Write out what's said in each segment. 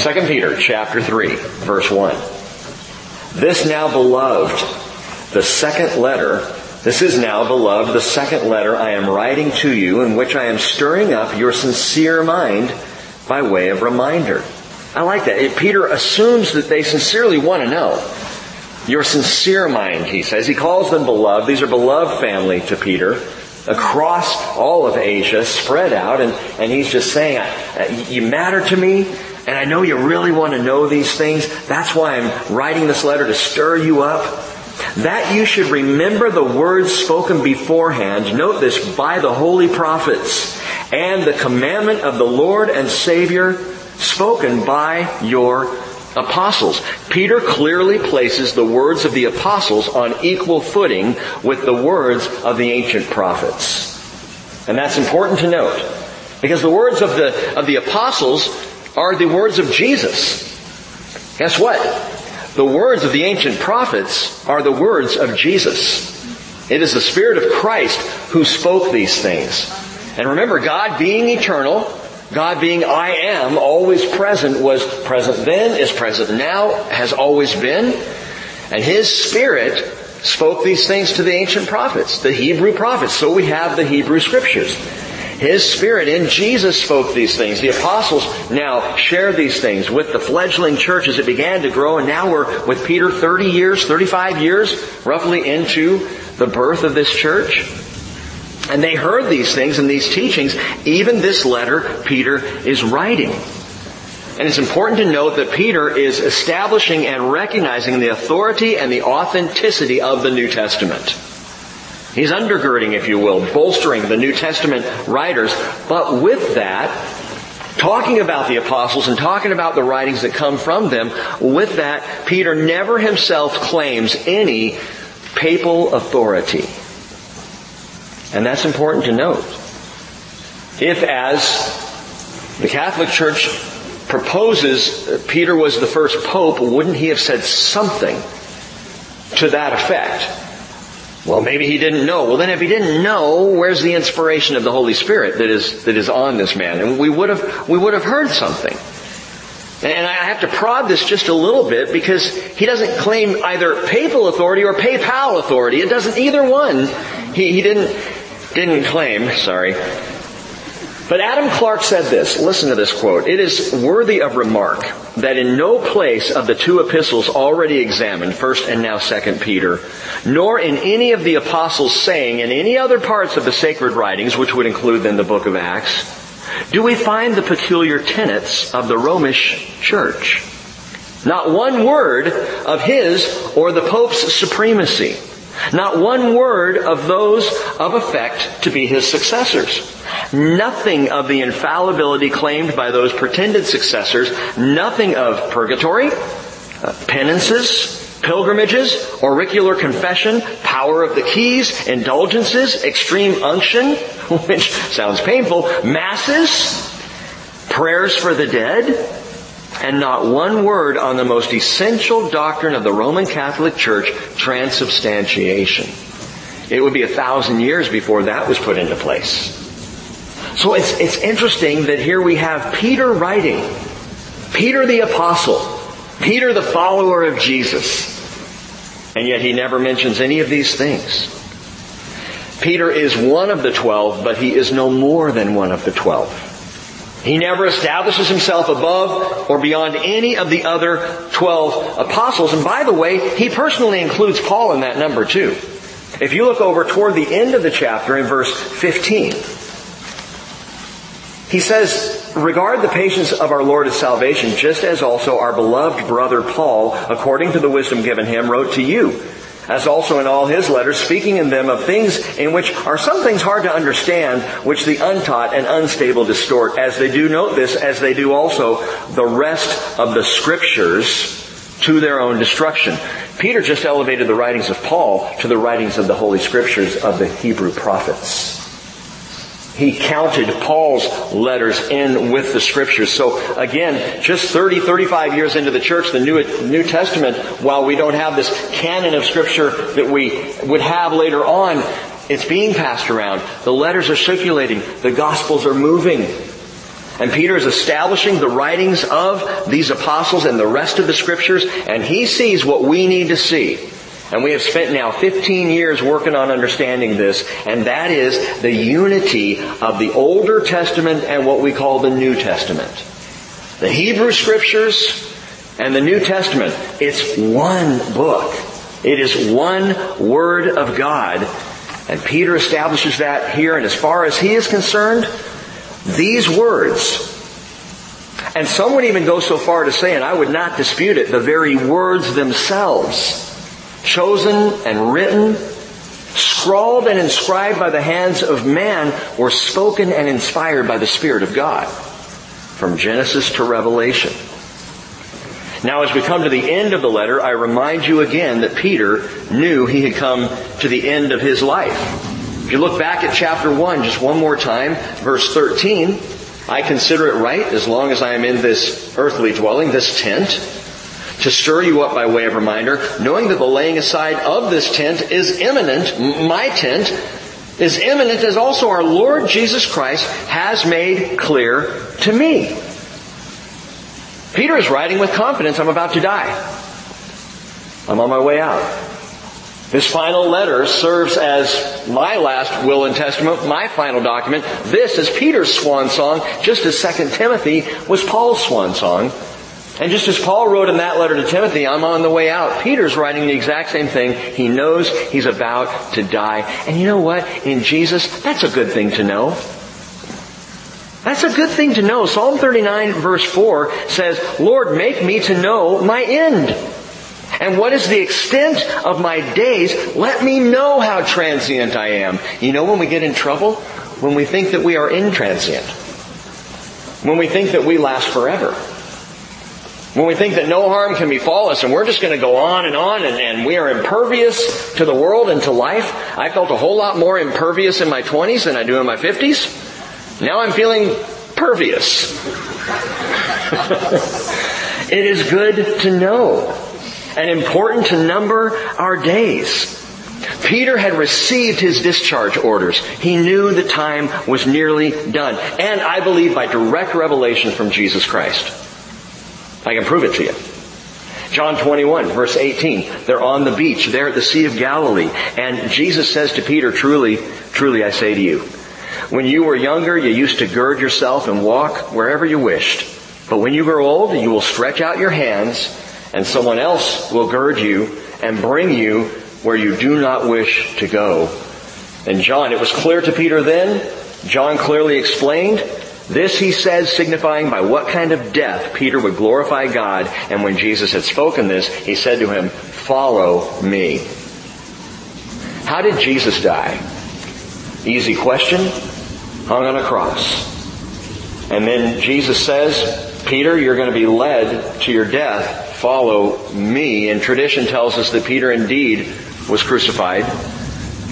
2 Peter chapter 3, verse 1. This now beloved, the second letter, this is now beloved, the second letter I am writing to you in which I am stirring up your sincere mind by way of reminder. I like that. Peter assumes that they sincerely want to know. Your sincere mind, he says. He calls them beloved. These are beloved family to Peter across all of Asia, spread out, and, and he's just saying, you matter to me, and I know you really want to know these things. That's why I'm writing this letter to stir you up. That you should remember the words spoken beforehand, note this, by the holy prophets, and the commandment of the Lord and Savior spoken by your apostles. Peter clearly places the words of the apostles on equal footing with the words of the ancient prophets. And that's important to note. Because the words of the, of the apostles are the words of Jesus. Guess what? The words of the ancient prophets are the words of Jesus. It is the Spirit of Christ who spoke these things. And remember, God being eternal, God being I am, always present, was present then, is present now, has always been. And His Spirit spoke these things to the ancient prophets, the Hebrew prophets. So we have the Hebrew scriptures. His Spirit in Jesus spoke these things. The apostles now share these things with the fledgling church as it began to grow, and now we're with Peter 30 years, 35 years, roughly into the birth of this church. And they heard these things and these teachings. Even this letter Peter is writing. And it's important to note that Peter is establishing and recognizing the authority and the authenticity of the New Testament. He's undergirding, if you will, bolstering the New Testament writers. But with that, talking about the apostles and talking about the writings that come from them, with that, Peter never himself claims any papal authority. And that's important to note. If as the Catholic Church proposes Peter was the first pope, wouldn't he have said something to that effect? Well, maybe he didn't know. Well, then if he didn't know, where's the inspiration of the Holy Spirit that is, that is on this man? And we would have, we would have heard something. And I have to prod this just a little bit because he doesn't claim either papal authority or papal authority. It doesn't either one. He, he didn't, didn't claim, sorry. But Adam Clarke said this, listen to this quote. It is worthy of remark that in no place of the two epistles already examined, first and now second Peter, nor in any of the apostles saying in any other parts of the sacred writings, which would include then the book of Acts, do we find the peculiar tenets of the Romish church. Not one word of his or the Pope's supremacy. Not one word of those of effect to be his successors. Nothing of the infallibility claimed by those pretended successors. Nothing of purgatory, uh, penances, pilgrimages, auricular confession, power of the keys, indulgences, extreme unction, which sounds painful, masses, prayers for the dead, and not one word on the most essential doctrine of the Roman Catholic Church, transubstantiation. It would be a thousand years before that was put into place. So it's, it's interesting that here we have Peter writing, Peter the apostle, Peter the follower of Jesus, and yet he never mentions any of these things. Peter is one of the twelve, but he is no more than one of the twelve. He never establishes himself above or beyond any of the other 12 apostles. And by the way, he personally includes Paul in that number too. If you look over toward the end of the chapter in verse 15, he says, regard the patience of our Lord as salvation, just as also our beloved brother Paul, according to the wisdom given him, wrote to you as also in all his letters, speaking in them of things in which are some things hard to understand, which the untaught and unstable distort, as they do note this, as they do also the rest of the scriptures to their own destruction. Peter just elevated the writings of Paul to the writings of the Holy Scriptures of the Hebrew prophets he counted Paul's letters in with the scriptures. So again, just 30, 35 years into the church, the New, New Testament, while we don't have this canon of scripture that we would have later on, it's being passed around. The letters are circulating. The gospels are moving. And Peter is establishing the writings of these apostles and the rest of the scriptures, and he sees what we need to see. And we have spent now 15 years working on understanding this, and that is the unity of the Older Testament and what we call the New Testament. The Hebrew scriptures and the New Testament, it's one book. It is one Word of God. And Peter establishes that here, and as far as he is concerned, these words, and some would even go so far to say, and I would not dispute it, the very words themselves, chosen and written, scrawled and inscribed by the hands of man, were spoken and inspired by the Spirit of God. From Genesis to Revelation. Now as we come to the end of the letter, I remind you again that Peter knew he had come to the end of his life. If you look back at chapter 1 just one more time, verse 13, I consider it right, as long as I am in this earthly dwelling, this tent, to stir you up by way of reminder, knowing that the laying aside of this tent is imminent, my tent, is imminent as also our Lord Jesus Christ has made clear to me. Peter is writing with confidence, I'm about to die. I'm on my way out. This final letter serves as my last will and testament, my final document. This is Peter's swan song, just as 2 Timothy was Paul's swan song. And just as Paul wrote in that letter to Timothy, I'm on the way out, Peter's writing the exact same thing. He knows he's about to die. And you know what? In Jesus, that's a good thing to know. That's a good thing to know. Psalm 39 verse 4 says, Lord, make me to know my end. And what is the extent of my days? Let me know how transient I am. You know when we get in trouble? When we think that we are intransient. When we think that we last forever. When we think that no harm can befall us and we're just going to go on and on and, and, we are impervious to the world and to life. I felt a whole lot more impervious in my 20s than I do in my 50s. Now I'm feeling pervious. it is good to know and important to number our days. Peter had received his discharge orders. He knew the time was nearly done. And I believe by direct revelation from Jesus Christ. I can prove it to you. John 21 verse 18. They're on the beach. They're at the Sea of Galilee. And Jesus says to Peter, truly, truly I say to you, when you were younger, you used to gird yourself and walk wherever you wished. But when you grow old, you will stretch out your hands and someone else will gird you and bring you where you do not wish to go. And John, it was clear to Peter then, John clearly explained, this he says, signifying by what kind of death Peter would glorify God, and when Jesus had spoken this, he said to him, follow me. How did Jesus die? Easy question. Hung on a cross. And then Jesus says, Peter, you're going to be led to your death follow me. And tradition tells us that Peter indeed was crucified.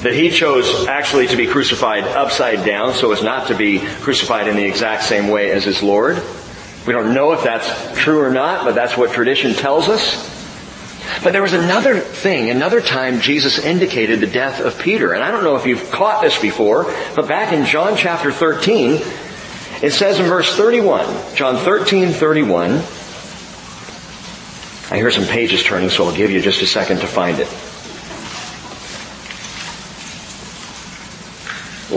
That he chose actually to be crucified upside down so as not to be crucified in the exact same way as his Lord. We don't know if that's true or not, but that's what tradition tells us. But there was another thing, another time Jesus indicated the death of Peter. And I don't know if you've caught this before, but back in John chapter 13, it says in verse 31, John 13, 31, I hear some pages turning, so I'll give you just a second to find it.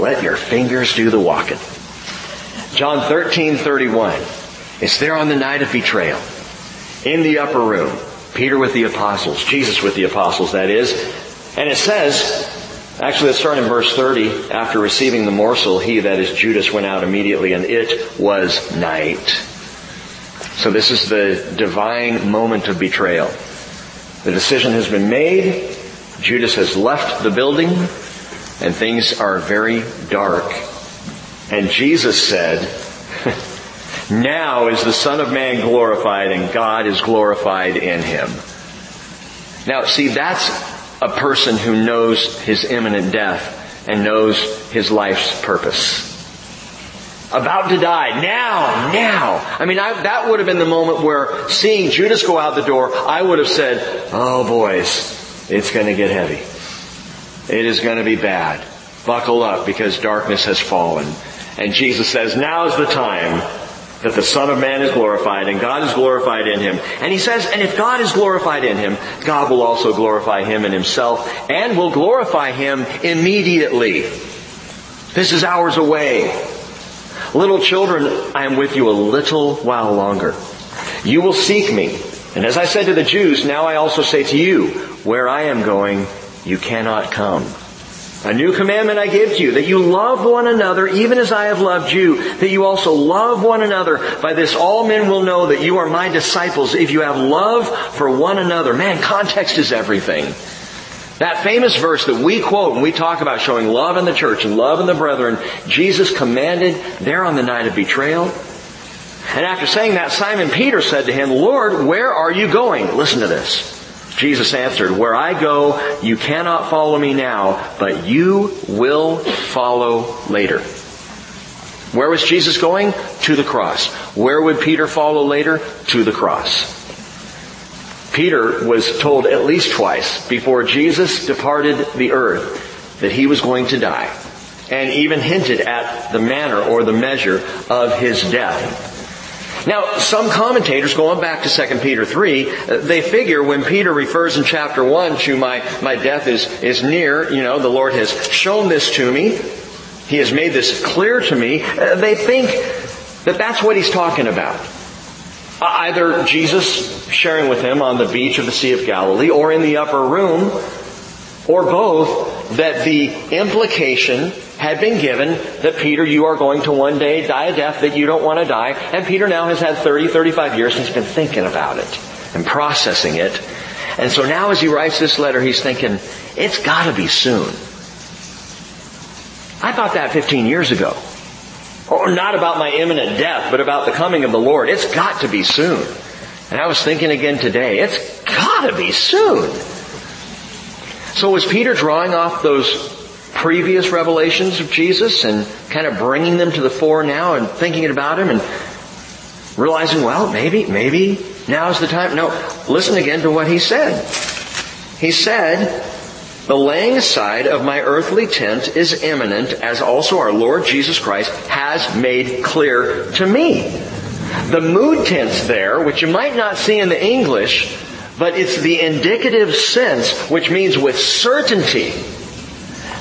Let your fingers do the walking. John 13, 31. It's there on the night of betrayal. In the upper room. Peter with the apostles. Jesus with the apostles, that is. And it says, actually let's start in verse 30. After receiving the morsel, he, that is Judas, went out immediately and it was night. So this is the divine moment of betrayal. The decision has been made. Judas has left the building and things are very dark. And Jesus said, now is the Son of Man glorified and God is glorified in him. Now see, that's a person who knows his imminent death and knows his life's purpose about to die. Now, now. I mean, I, that would have been the moment where seeing Judas go out the door, I would have said, oh boys, it's going to get heavy. It is going to be bad. Buckle up because darkness has fallen. And Jesus says, now is the time. that the Son of Man is glorified and God is glorified in him. And he says, and if God is glorified in him, God will also glorify him in himself and will glorify him immediately. This is hours away. Little children, I am with you a little while longer. You will seek me. And as I said to the Jews, now I also say to you, where I am going, you cannot come. A new commandment I give to you, that you love one another even as I have loved you, that you also love one another. By this all men will know that you are my disciples if you have love for one another. Man, context is everything. That famous verse that we quote when we talk about showing love in the church and love in the brethren, Jesus commanded there on the night of betrayal. And after saying that, Simon Peter said to him, Lord, where are you going? Listen to this. Jesus answered, Where I go, you cannot follow me now, but you will follow later. Where was Jesus going? To the cross. Where would Peter follow later? To the cross. Peter was told at least twice before Jesus departed the earth that he was going to die and even hinted at the manner or the measure of his death. Now, some commentators, going back to 2 Peter 3, uh, they figure when Peter refers in chapter 1 to my, my death is, is near, you know, the Lord has shown this to me, He has made this clear to me, uh, they think that that's what He's talking about. Uh, either Jesus sharing with him on the beach of the Sea of Galilee or in the upper room, or both, that the implication had been given that Peter, you are going to one day die a death that you don't want to die. And Peter now has had 30, 35 years he's been thinking about it and processing it. And so now as he writes this letter, he's thinking, it's gotta be soon. I thought that 15 years ago. Or not about my imminent death, but about the coming of the Lord. It's got to be soon. And I was thinking again today, it's gotta be soon. So was Peter drawing off those previous revelations of Jesus and kind of bringing them to the fore now and thinking about him and realizing, well, maybe, maybe now's the time. No, listen again to what he said. He said, the laying aside of my earthly tent is imminent as also our Lord Jesus Christ has made clear to me. The mood tense there, which you might not see in the English, but it's the indicative sense, which means with certainty.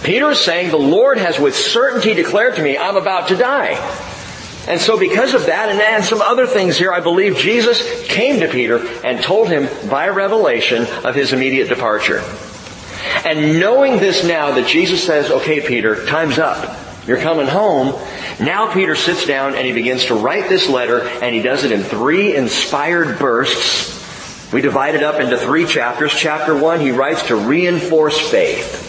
Peter is saying, the Lord has with certainty declared to me, I'm about to die. And so because of that and, and some other things here, I believe Jesus came to Peter and told him by revelation of his immediate departure. And knowing this now that Jesus says, okay Peter, time's up. You're coming home. Now Peter sits down and he begins to write this letter and he does it in three inspired bursts. We divide it up into three chapters. Chapter one, he writes to reinforce faith.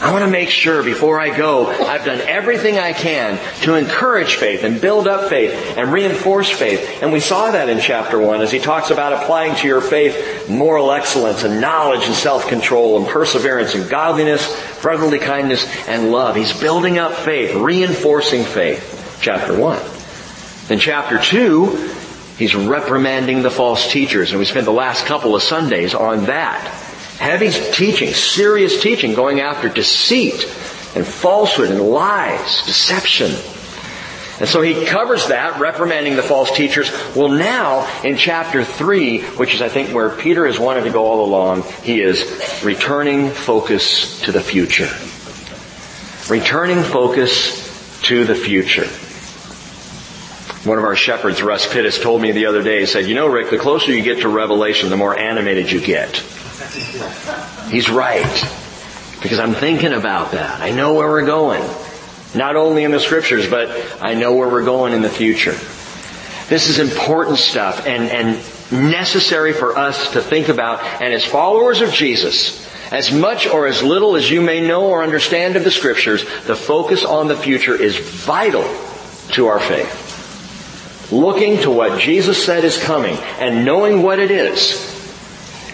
I want to make sure before I go, I've done everything I can to encourage faith and build up faith and reinforce faith. And we saw that in chapter one as he talks about applying to your faith moral excellence and knowledge and self-control and perseverance and godliness, brotherly kindness and love. He's building up faith, reinforcing faith. Chapter one. In chapter two, he's reprimanding the false teachers and we spent the last couple of Sundays on that. Heavy teaching, serious teaching, going after deceit and falsehood and lies, deception. And so he covers that, reprimanding the false teachers. Well now, in chapter 3, which is I think where Peter has wanted to go all along, he is returning focus to the future. Returning focus to the future. One of our shepherds, Russ Pittis, told me the other day, he said, you know Rick, the closer you get to Revelation, the more animated you get. He's right. Because I'm thinking about that. I know where we're going. Not only in the scriptures, but I know where we're going in the future. This is important stuff and, and necessary for us to think about. And as followers of Jesus, as much or as little as you may know or understand of the scriptures, the focus on the future is vital to our faith. Looking to what Jesus said is coming and knowing what it is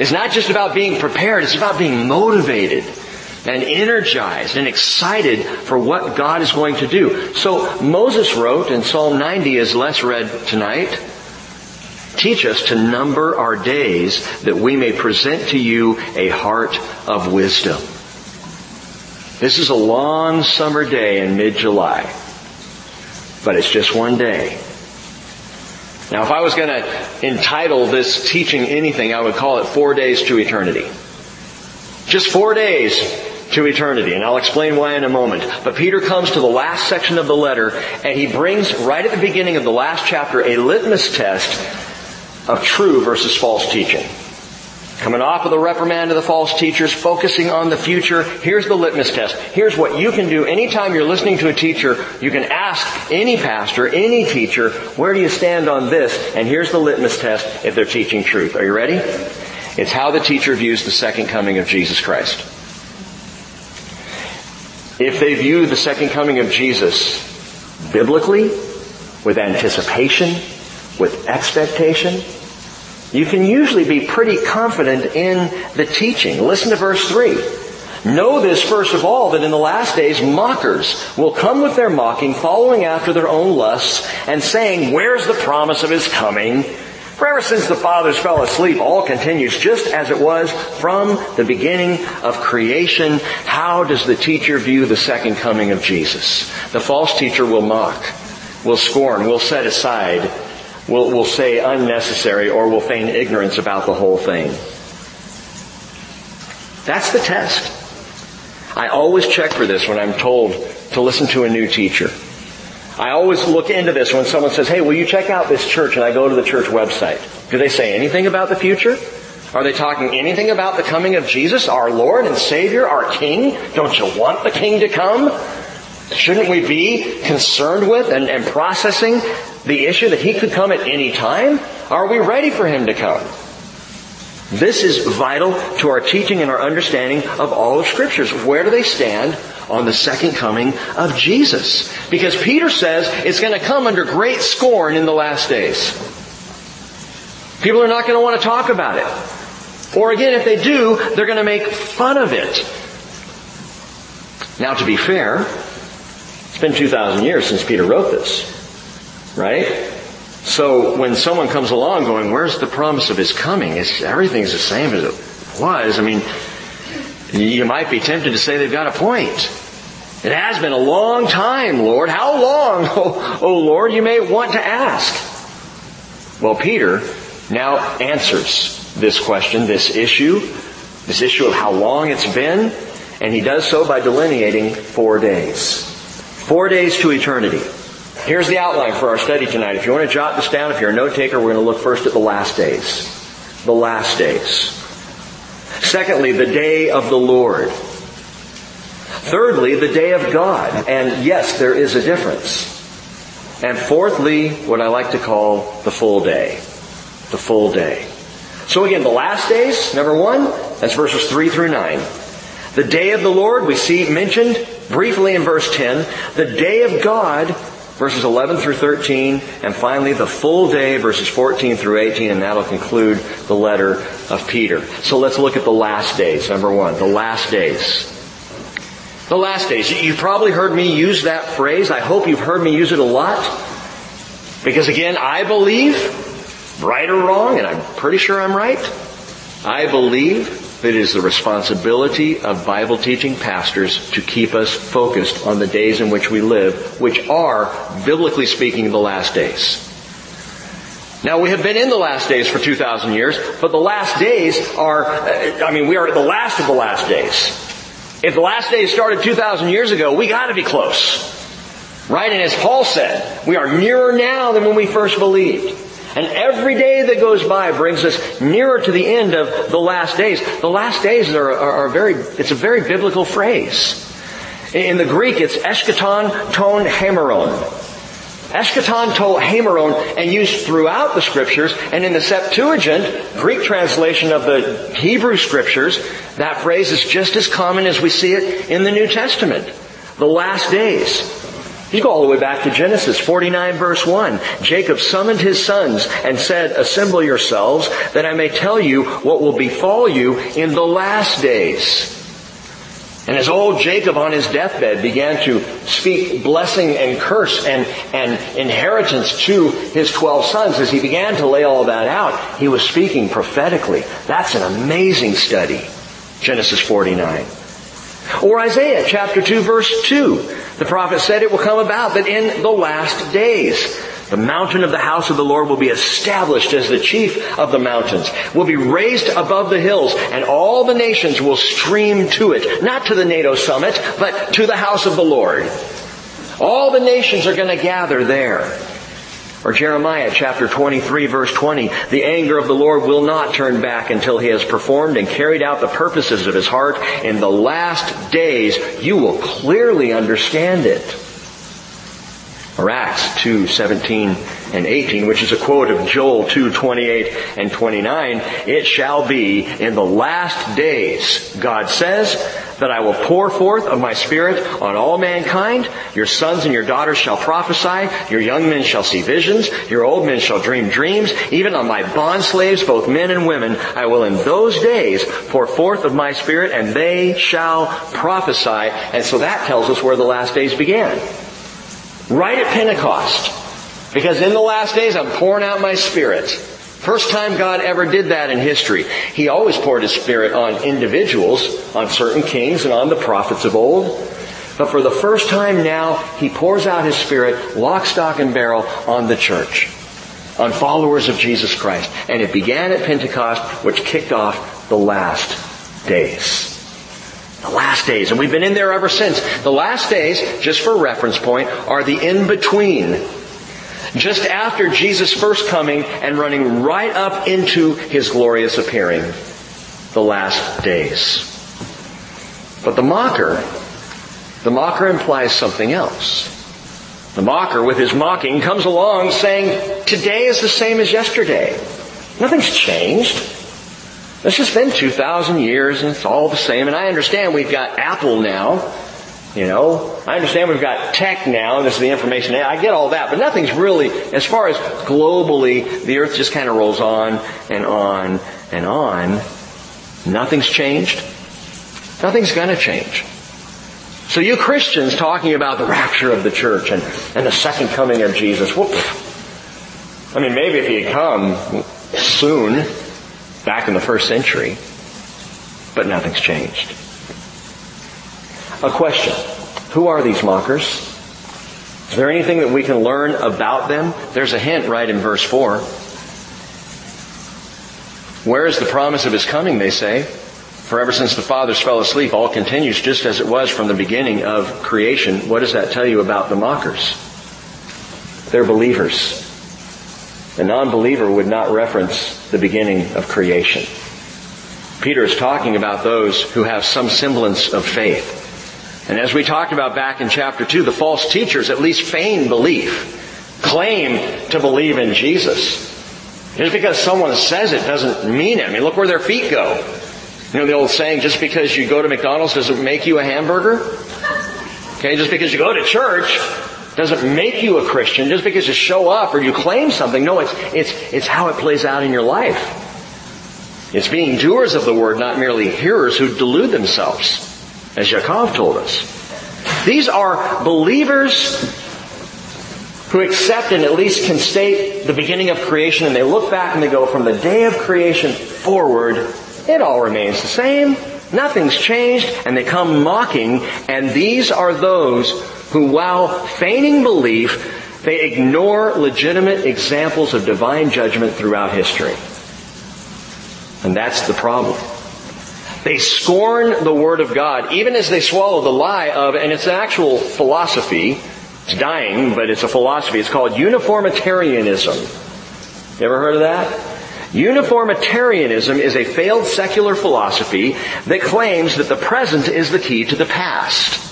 it's not just about being prepared, it's about being motivated and energized and excited for what God is going to do. So Moses wrote in Psalm 90 as Les read tonight, teach us to number our days that we may present to you a heart of wisdom. This is a long summer day in mid-July, but it's just one day. Now, if I was going to entitle this teaching anything, I would call it Four Days to Eternity. Just four days to eternity, and I'll explain why in a moment. But Peter comes to the last section of the letter, and he brings right at the beginning of the last chapter a litmus test of true versus false teaching. Coming off of the reprimand of the false teachers, focusing on the future, here's the litmus test. Here's what you can do anytime you're listening to a teacher. You can ask any pastor, any teacher, where do you stand on this? And here's the litmus test if they're teaching truth. Are you ready? It's how the teacher views the second coming of Jesus Christ. If they view the second coming of Jesus biblically, with anticipation, with expectation, you can usually be pretty confident in the teaching. Listen to verse 3. Know this first of all that in the last days mockers will come with their mocking, following after their own lusts, and saying, Where's the promise of his coming? For ever since the fathers fell asleep, all continues just as it was from the beginning of creation. How does the teacher view the second coming of Jesus? The false teacher will mock, will scorn, will set aside will, will say unnecessary or will feign ignorance about the whole thing. That's the test. I always check for this when I'm told to listen to a new teacher. I always look into this when someone says, hey, will you check out this church? And I go to the church website. Do they say anything about the future? Are they talking anything about the coming of Jesus, our Lord and Savior, our King? Don't you want the King to come? Shouldn't we be concerned with and, and processing the issue that he could come at any time? Are we ready for him to come? This is vital to our teaching and our understanding of all of scriptures. Where do they stand on the second coming of Jesus? Because Peter says it's going to come under great scorn in the last days. People are not going to want to talk about it. Or again, if they do, they're going to make fun of it. Now to be fair, it's been 2,000 years since Peter wrote this. Right? So when someone comes along going, where's the promise of his coming? Everything's the same as it was. I mean, you might be tempted to say they've got a point. It has been a long time, Lord. How long, oh, oh Lord, you may want to ask. Well, Peter now answers this question, this issue, this issue of how long it's been, and he does so by delineating four days. Four days to eternity. Here's the outline for our study tonight. If you want to jot this down, if you're a note taker, we're going to look first at the last days. The last days. Secondly, the day of the Lord. Thirdly, the day of God. And yes, there is a difference. And fourthly, what I like to call the full day. The full day. So again, the last days, number one, that's verses three through nine. The day of the Lord, we see mentioned briefly in verse 10. The day of God, verses 11 through 13, and finally the full day, verses 14 through 18, and that'll conclude the letter of Peter. So let's look at the last days. Number one, the last days. The last days. You've probably heard me use that phrase. I hope you've heard me use it a lot. Because again, I believe, right or wrong, and I'm pretty sure I'm right, I believe it is the responsibility of Bible teaching pastors to keep us focused on the days in which we live, which are, biblically speaking, the last days. Now we have been in the last days for 2,000 years, but the last days are, uh, I mean, we are at the last of the last days. If the last days started 2,000 years ago, we gotta be close. Right? And as Paul said, we are nearer now than when we first believed. And every day that goes by brings us nearer to the end of the last days. The last days are, are, are very, it's a very biblical phrase. In the Greek, it's eschaton ton hemeron. Eschaton ton hemeron, and used throughout the scriptures, and in the Septuagint, Greek translation of the Hebrew scriptures, that phrase is just as common as we see it in the New Testament. The last days. You go all the way back to Genesis 49 verse 1. Jacob summoned his sons and said, assemble yourselves that I may tell you what will befall you in the last days. And as old Jacob on his deathbed began to speak blessing and curse and, and inheritance to his twelve sons, as he began to lay all that out, he was speaking prophetically. That's an amazing study. Genesis 49. Or Isaiah chapter 2 verse 2. The prophet said it will come about that in the last days. The mountain of the house of the Lord will be established as the chief of the mountains, will be raised above the hills, and all the nations will stream to it. Not to the NATO summit, but to the house of the Lord. All the nations are going to gather there. Or Jeremiah chapter 23 verse 20, the anger of the Lord will not turn back until he has performed and carried out the purposes of his heart. In the last days, you will clearly understand it. Or Acts 2, 17 and 18, which is a quote of Joel 2, 28 and 29. It shall be in the last days, God says, that I will pour forth of my spirit on all mankind. Your sons and your daughters shall prophesy. Your young men shall see visions. Your old men shall dream dreams. Even on my bond slaves, both men and women, I will in those days pour forth of my spirit and they shall prophesy. And so that tells us where the last days began. Right at Pentecost. Because in the last days I'm pouring out my spirit. First time God ever did that in history. He always poured His Spirit on individuals, on certain kings and on the prophets of old. But for the first time now, He pours out His Spirit, lock, stock, and barrel, on the church. On followers of Jesus Christ. And it began at Pentecost, which kicked off the last days. The last days. And we've been in there ever since. The last days, just for reference point, are the in-between just after Jesus' first coming and running right up into his glorious appearing, the last days. But the mocker, the mocker implies something else. The mocker, with his mocking, comes along saying, today is the same as yesterday. Nothing's changed. It's just been 2,000 years and it's all the same. And I understand we've got Apple now you know, I understand we've got tech now, and this is the information. I get all that, but nothing's really, as far as globally, the earth just kind of rolls on and on and on. Nothing's changed. Nothing's gonna change. So you Christians talking about the rapture of the church and, and the second coming of Jesus, whoop. I mean, maybe if he had come soon, back in the first century, but nothing's changed. A question. Who are these mockers? Is there anything that we can learn about them? There's a hint right in verse 4. Where is the promise of his coming, they say? For ever since the fathers fell asleep, all continues just as it was from the beginning of creation. What does that tell you about the mockers? They're believers. A non-believer would not reference the beginning of creation. Peter is talking about those who have some semblance of faith. And as we talked about back in chapter 2, the false teachers at least feign belief, claim to believe in Jesus. Just because someone says it doesn't mean it. I mean, look where their feet go. You know the old saying, just because you go to McDonald's doesn't make you a hamburger? Okay, just because you go to church doesn't make you a Christian. Just because you show up or you claim something. No, it's, it's, it's how it plays out in your life. It's being doers of the word, not merely hearers who delude themselves as Yaakov told us. These are believers who accept and at least can state the beginning of creation and they look back and they go from the day of creation forward, it all remains the same. Nothing's changed and they come mocking and these are those who while feigning belief, they ignore legitimate examples of divine judgment throughout history. And that's the problem. They scorn the Word of God, even as they swallow the lie of, and it's an actual philosophy. It's dying, but it's a philosophy. It's called uniformitarianism. You ever heard of that? Uniformitarianism is a failed secular philosophy that claims that the present is the key to the past.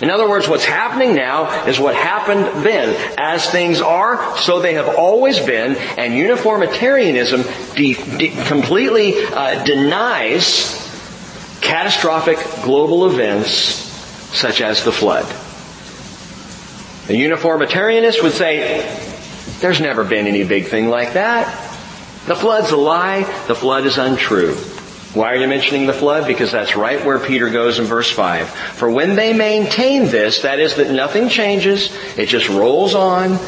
In other words, what's happening now is what happened then. As things are, so they have always been, and uniformitarianism de- de- completely uh, denies catastrophic global events such as the flood. A uniformitarianist would say, there's never been any big thing like that. The flood's a lie. The flood is untrue. Why are you mentioning the flood? Because that's right where Peter goes in verse 5. For when they maintain this, that is that nothing changes, it just rolls on.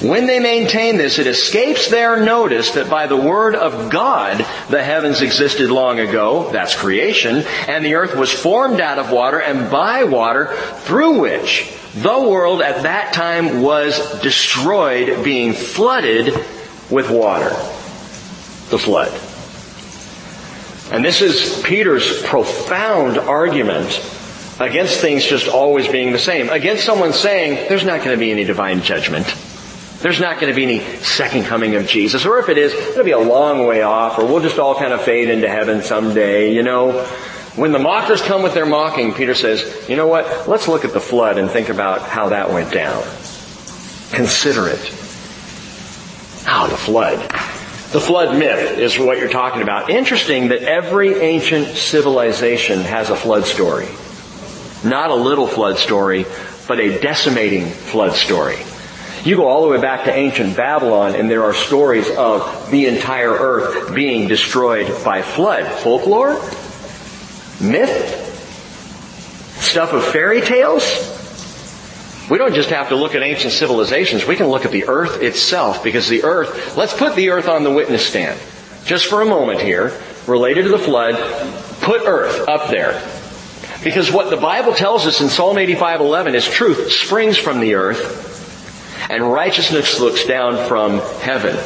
When they maintain this, it escapes their notice that by the word of God, the heavens existed long ago, that's creation, and the earth was formed out of water and by water, through which The world at that time was destroyed, being flooded with water. The flood. And this is Peter's profound argument against things just always being the same. Against someone saying, there's not going to be any divine judgment. There's not going to be any second coming of Jesus. Or if it is, it'll be a long way off, or we'll just all kind of fade into heaven someday, you know. When the mockers come with their mocking, Peter says, you know what? Let's look at the flood and think about how that went down. Consider it. Ah, the flood. The flood myth is what you're talking about. Interesting that every ancient civilization has a flood story. Not a little flood story, but a decimating flood story. You go all the way back to ancient Babylon and there are stories of the entire earth being destroyed by flood. Folklore? Myth? Stuff of fairy tales? We don't just have to look at ancient civilizations. We can look at the earth itself because the earth, let's put the earth on the witness stand. Just for a moment here, related to the flood, put earth up there. Because what the Bible tells us in Psalm 85:11 is truth springs from the earth and righteousness looks down from heaven.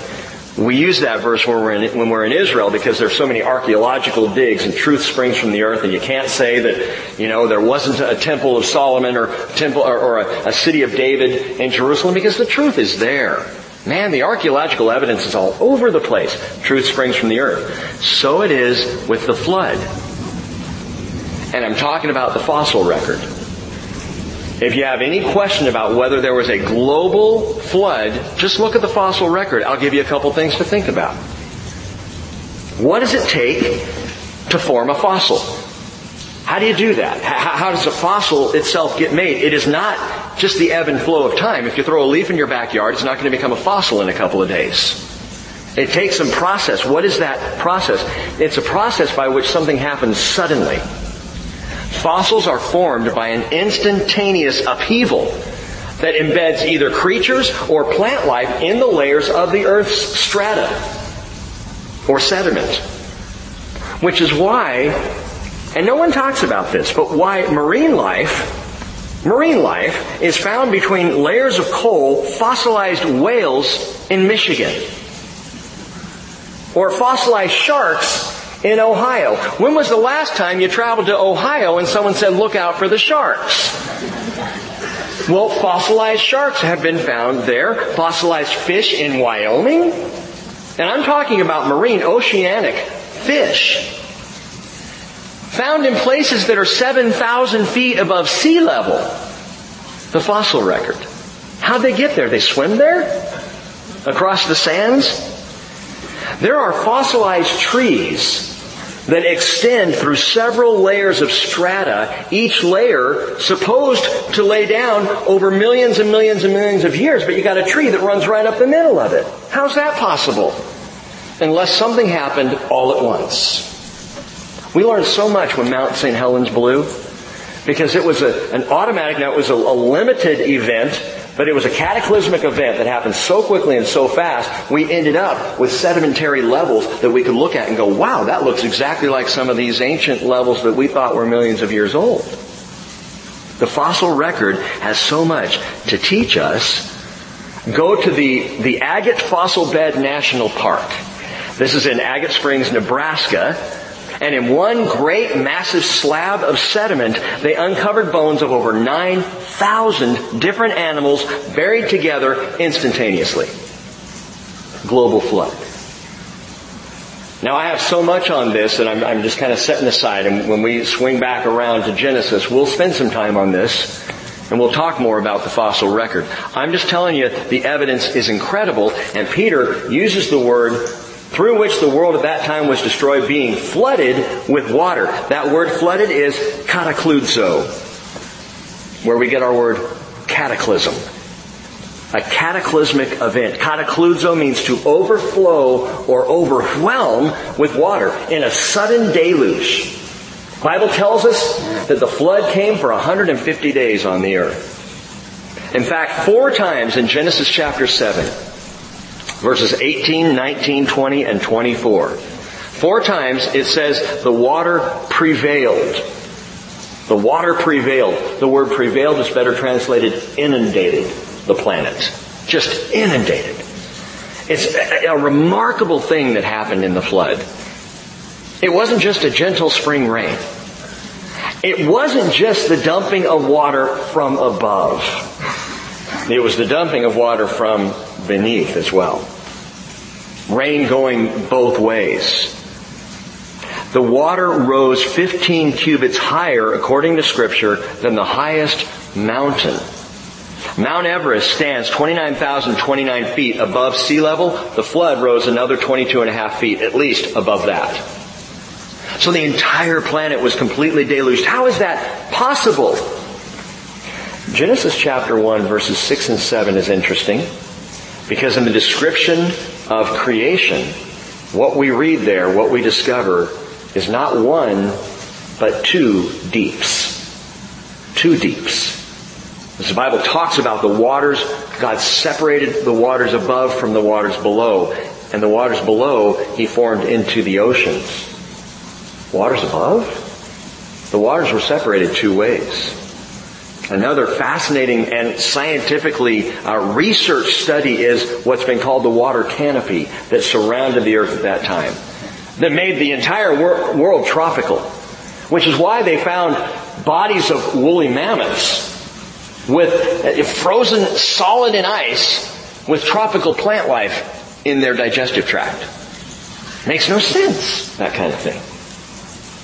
We use that verse when we're, in, when we're in Israel because there's so many archaeological digs and truth springs from the earth and you can't say that, you know, there wasn't a temple of Solomon or temple or, or a, a city of David in Jerusalem because the truth is there. Man, the archaeological evidence is all over the place. Truth springs from the earth. So it is with the flood. And I'm talking about the fossil record. If you have any question about whether there was a global flood, just look at the fossil record. I'll give you a couple things to think about. What does it take to form a fossil? How do you do that? How does a fossil itself get made? It is not just the ebb and flow of time. If you throw a leaf in your backyard, it's not going to become a fossil in a couple of days. It takes some process. What is that process? It's a process by which something happens suddenly. Fossils are formed by an instantaneous upheaval that embeds either creatures or plant life in the layers of the Earth's strata or sediment. Which is why, and no one talks about this, but why marine life, marine life is found between layers of coal, fossilized whales in Michigan. Or fossilized sharks in Ohio. When was the last time you traveled to Ohio and someone said, look out for the sharks? Well, fossilized sharks have been found there. Fossilized fish in Wyoming. And I'm talking about marine, oceanic fish. Found in places that are 7,000 feet above sea level. The fossil record. How'd they get there? They swim there? Across the sands? There are fossilized trees that extend through several layers of strata, each layer supposed to lay down over millions and millions and millions of years, but you got a tree that runs right up the middle of it. How's that possible? Unless something happened all at once. We learned so much when Mount St. Helens blew because it was a, an automatic, now it was a, a limited event but it was a cataclysmic event that happened so quickly and so fast, we ended up with sedimentary levels that we could look at and go, wow, that looks exactly like some of these ancient levels that we thought were millions of years old. The fossil record has so much to teach us. Go to the, the Agate Fossil Bed National Park. This is in Agate Springs, Nebraska. And in one great massive slab of sediment, they uncovered bones of over 9,000 different animals buried together instantaneously. Global flood. Now I have so much on this that I'm, I'm just kind of setting aside and when we swing back around to Genesis, we'll spend some time on this and we'll talk more about the fossil record. I'm just telling you the evidence is incredible and Peter uses the word through which the world at that time was destroyed, being flooded with water. That word flooded is katakludzo, where we get our word cataclysm. A cataclysmic event. Katakludzo means to overflow or overwhelm with water in a sudden deluge. Bible tells us that the flood came for 150 days on the earth. In fact, four times in Genesis chapter 7, verses 18, 19, 20, and 24. Four times it says the water prevailed. The water prevailed. The word prevailed is better translated inundated the planet. Just inundated. It's a, remarkable thing that happened in the flood. It wasn't just a gentle spring rain. It wasn't just the dumping of water from above. It was the dumping of water from beneath as well. Rain going both ways. The water rose 15 cubits higher, according to scripture, than the highest mountain. Mount Everest stands 29,029 feet above sea level. The flood rose another 22 and a half feet, at least above that. So the entire planet was completely deluged. How is that possible? Genesis chapter 1 verses 6 and 7 is interesting because in the description of creation, what we read there, what we discover is not one, but two deeps. Two deeps. As the Bible talks about the waters, God separated the waters above from the waters below, and the waters below He formed into the oceans. Waters above? The waters were separated two ways. Another fascinating and scientifically uh, research study is what's been called the water canopy that surrounded the earth at that time. That made the entire wor- world tropical. Which is why they found bodies of woolly mammoths with uh, frozen solid in ice with tropical plant life in their digestive tract. Makes no sense, that kind of thing.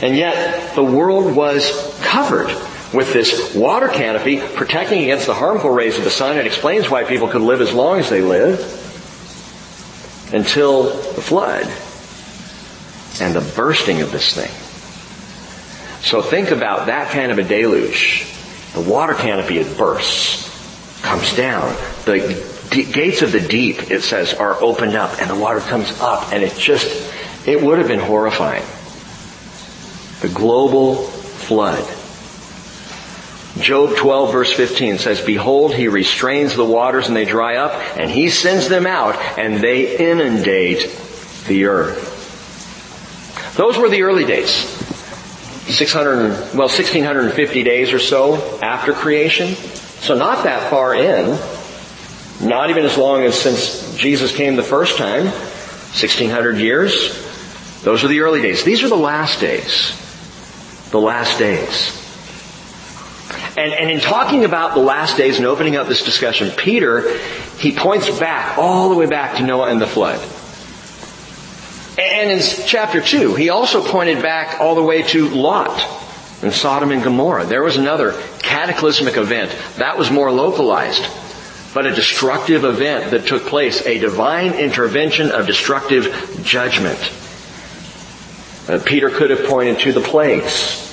And yet, the world was covered with this water canopy protecting against the harmful rays of the sun. It explains why people could live as long as they lived until the flood and the bursting of this thing. So think about that kind of a deluge. The water canopy it bursts, comes down. The gates of the deep, it says, are opened up and the water comes up and it just, it would have been horrifying the global flood. Job 12 verse 15 says, Behold, he restrains the waters and they dry up, and he sends them out and they inundate the earth. Those were the early days. 600, well, 1650 days or so after creation. So not that far in. Not even as long as since Jesus came the first time. 1600 years. Those are the early days. These are the last days the last days. And, and in talking about the last days and opening up this discussion, Peter, he points back, all the way back to Noah and the flood. And in chapter 2, he also pointed back all the way to Lot and Sodom and Gomorrah. There was another cataclysmic event. That was more localized, but a destructive event that took place, a divine intervention of destructive judgment. Uh, Peter could have pointed to the plagues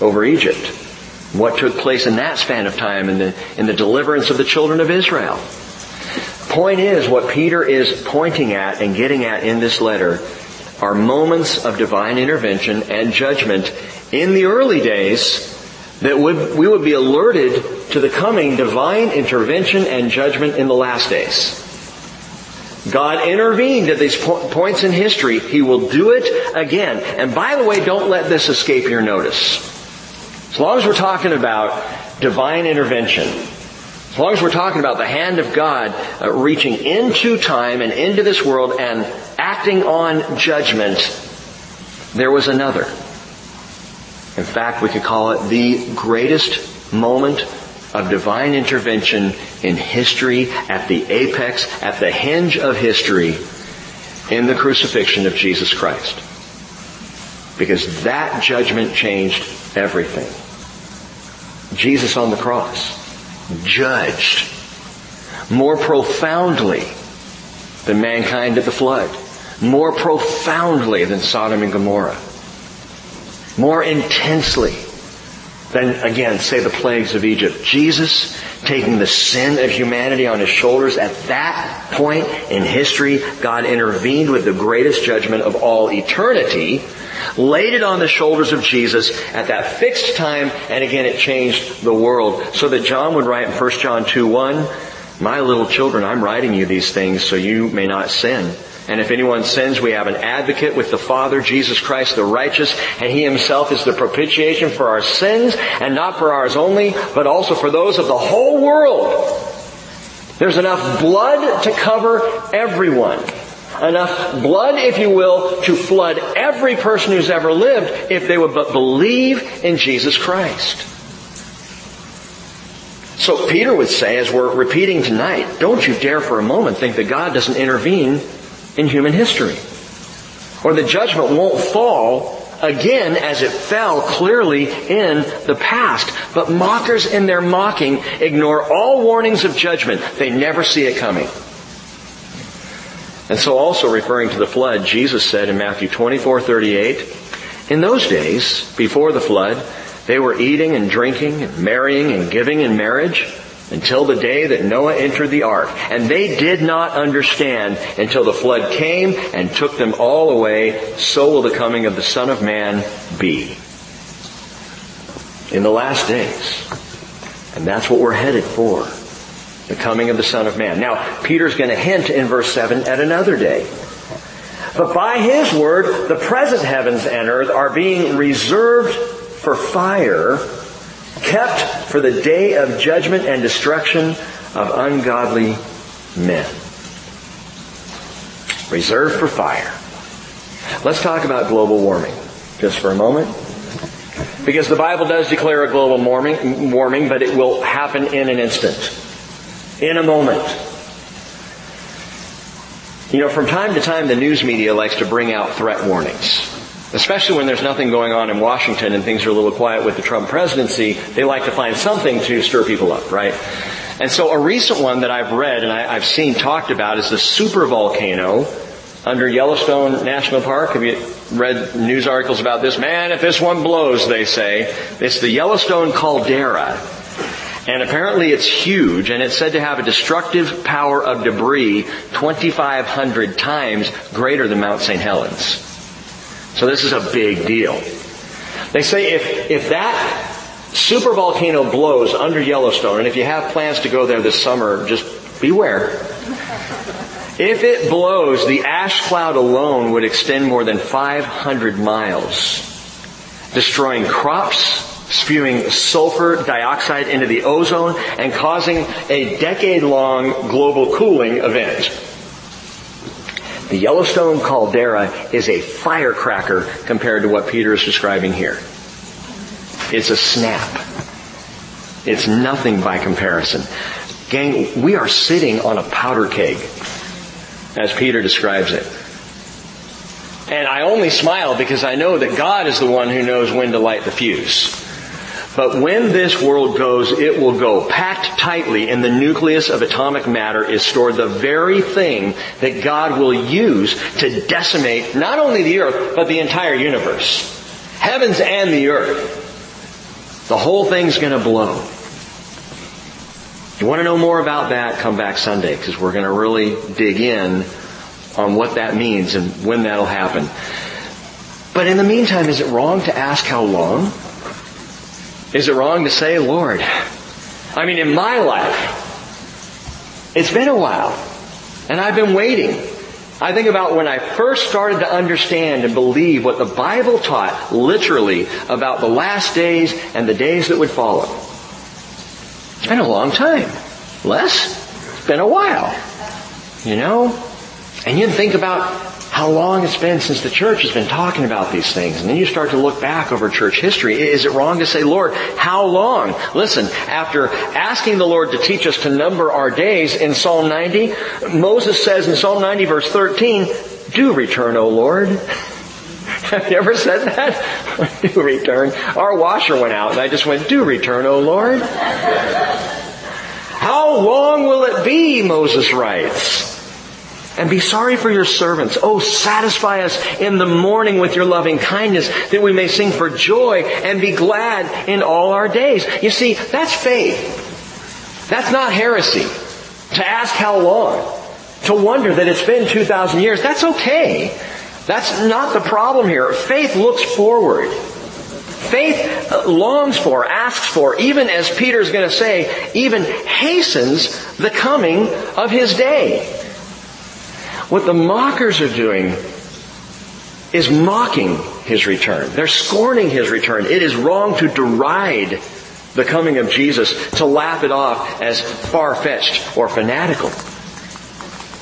over Egypt. What took place in that span of time in the, in the deliverance of the children of Israel. Point is, what Peter is pointing at and getting at in this letter are moments of divine intervention and judgment in the early days that would, we would be alerted to the coming divine intervention and judgment in the last days. God intervened at these po- points in history. He will do it again. And by the way, don't let this escape your notice. As long as we're talking about divine intervention, as long as we're talking about the hand of God uh, reaching into time and into this world and acting on judgment, there was another. In fact, we could call it the greatest moment of divine intervention in history at the apex, at the hinge of history in the crucifixion of Jesus Christ. Because that judgment changed everything. Jesus on the cross judged more profoundly than mankind at the flood, more profoundly than Sodom and Gomorrah, more intensely than, again, say the plagues of Egypt. Jesus taking the sin of humanity on his shoulders. At that point in history, God intervened with the greatest judgment of all eternity, laid it on the shoulders of Jesus at that fixed time, and again it changed the world. So that John would write in 1 John 2 1, My little children, I'm writing you these things so you may not sin. And if anyone sins, we have an advocate with the Father, Jesus Christ the righteous, and He Himself is the propitiation for our sins, and not for ours only, but also for those of the whole world. There's enough blood to cover everyone. Enough blood, if you will, to flood every person who's ever lived if they would but believe in Jesus Christ. So Peter would say, as we're repeating tonight, don't you dare for a moment think that God doesn't intervene in human history. Or the judgment won't fall again as it fell clearly in the past. But mockers in their mocking ignore all warnings of judgment. They never see it coming. And so also referring to the flood, Jesus said in Matthew 24, 38, in those days, before the flood, they were eating and drinking and marrying and giving in marriage until the day that Noah entered the ark. And they did not understand until the flood came and took them all away. So will the coming of the Son of Man be. In the last days. And that's what we're headed for. The coming of the Son of Man. Now, Peter's going to hint in verse 7 at another day. But by his word, the present heavens and earth are being reserved for fire kept for the day of judgment and destruction of ungodly men. Reserved for fire. Let's talk about global warming just for a moment. Because the Bible does declare a global warming, warming, but it will happen in an instant. In a moment. You know, from time to time the news media likes to bring out threat warnings. Especially when there's nothing going on in Washington and things are a little quiet with the Trump presidency, they like to find something to stir people up, right? And so a recent one that I've read and I, have seen talked about is the super volcano under Yellowstone National Park. Have you read news articles about this? Man, if this one blows, they say. It's the Yellowstone caldera. And apparently it's huge and it's said to have a destructive power of debris 2,500 times greater than Mount St. Helens. So this is a big deal. They say if, if that super volcano blows under Yellowstone, and if you have plans to go there this summer, just beware. If it blows, the ash cloud alone would extend more than 500 miles, destroying crops, spewing sulfur dioxide into the ozone, and causing a decade-long global cooling event. The Yellowstone caldera is a firecracker compared to what Peter is describing here. It's a snap. It's nothing by comparison. Gang, we are sitting on a powder keg, as Peter describes it. And I only smile because I know that God is the one who knows when to light the fuse. But when this world goes, it will go. Packed tightly in the nucleus of atomic matter is stored the very thing that God will use to decimate not only the earth, but the entire universe. Heavens and the earth. The whole thing's gonna blow. You want to know more about that? Come back Sunday because we're going to really dig in on what that means and when that'll happen. But in the meantime, is it wrong to ask how long? Is it wrong to say, Lord? I mean, in my life, it's been a while, and I've been waiting. I think about when I first started to understand and believe what the Bible taught literally about the last days and the days that would follow. It's been a long time. Les? It's been a while. You know? And you think about how long it's been since the church has been talking about these things. And then you start to look back over church history. Is it wrong to say, Lord, how long? Listen, after asking the Lord to teach us to number our days in Psalm 90, Moses says in Psalm 90 verse 13, do return, O Lord. Have you ever said that? do return. Our washer went out and I just went, do return, O Lord. How long will it be, Moses writes and be sorry for your servants. Oh, satisfy us in the morning with your loving kindness that we may sing for joy and be glad in all our days. You see, that's faith. That's not heresy. To ask how long. To wonder that it's been 2,000 years. That's okay. That's not the problem here. Faith looks forward. Faith uh, longs for, asks for, even as Peter's going to say, even hastens the coming of his day. What the mockers are doing is mocking his return. They're scorning his return. It is wrong to deride the coming of Jesus, to laugh it off as far-fetched or fanatical.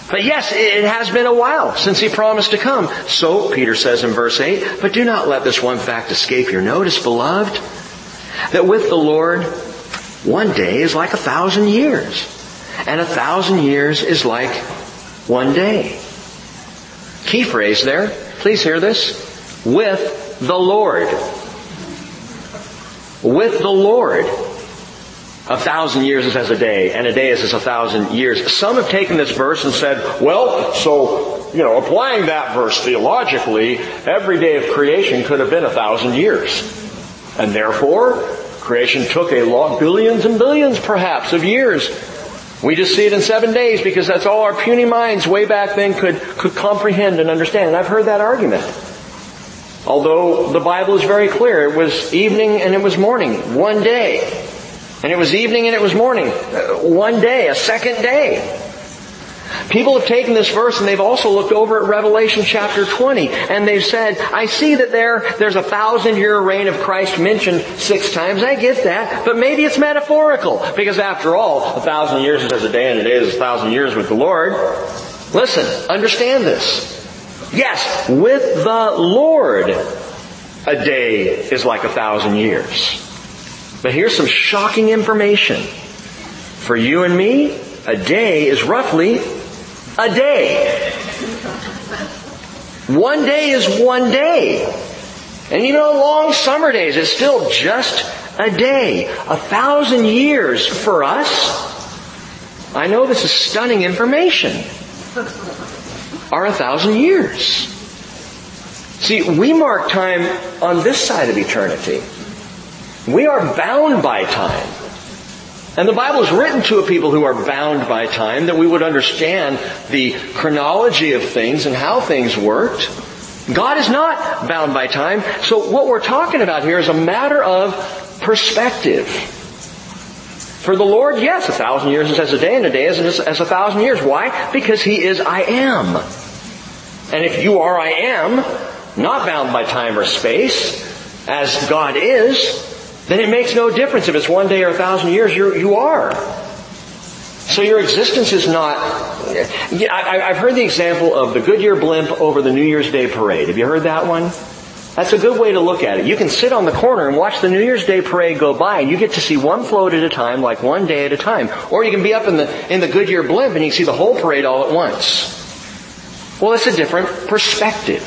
But yes, it has been a while since he promised to come. So, Peter says in verse 8, but do not let this one fact escape your notice, beloved, that with the Lord, one day is like a thousand years, and a thousand years is like one day. Key phrase there, please hear this, with the Lord. With the Lord. A thousand years is as a day, and a day is as a thousand years. Some have taken this verse and said, well, so, you know, applying that verse theologically, every day of creation could have been a thousand years. And therefore, creation took a long, billions and billions perhaps of years. We just see it in seven days because that's all our puny minds way back then could, could comprehend and understand. And I've heard that argument. Although the Bible is very clear, it was evening and it was morning, one day. And it was evening and it was morning. One day, a second day. People have taken this verse and they've also looked over at Revelation chapter 20 and they've said, I see that there, there's a thousand year reign of Christ mentioned six times. I get that, but maybe it's metaphorical because after all, a thousand years is as a day and a day is a thousand years with the Lord. Listen, understand this. Yes, with the Lord, a day is like a thousand years. But here's some shocking information. For you and me, a day is roughly a day. One day is one day. And even on long summer days, it's still just a day. A thousand years for us. I know this is stunning information. Are a thousand years. See, we mark time on this side of eternity. We are bound by time. And the Bible is written to a people who are bound by time that we would understand the chronology of things and how things worked. God is not bound by time. So what we're talking about here is a matter of perspective. For the Lord, yes, a thousand years is as a day and a day is as a thousand years. Why? Because He is I am. And if you are I am, not bound by time or space, as God is, then it makes no difference if it's one day or a thousand years, you're, you are. So your existence is not, I, I've heard the example of the Goodyear blimp over the New Year's Day parade. Have you heard that one? That's a good way to look at it. You can sit on the corner and watch the New Year's Day parade go by and you get to see one float at a time, like one day at a time. Or you can be up in the, in the Goodyear blimp and you see the whole parade all at once. Well, it's a different perspective.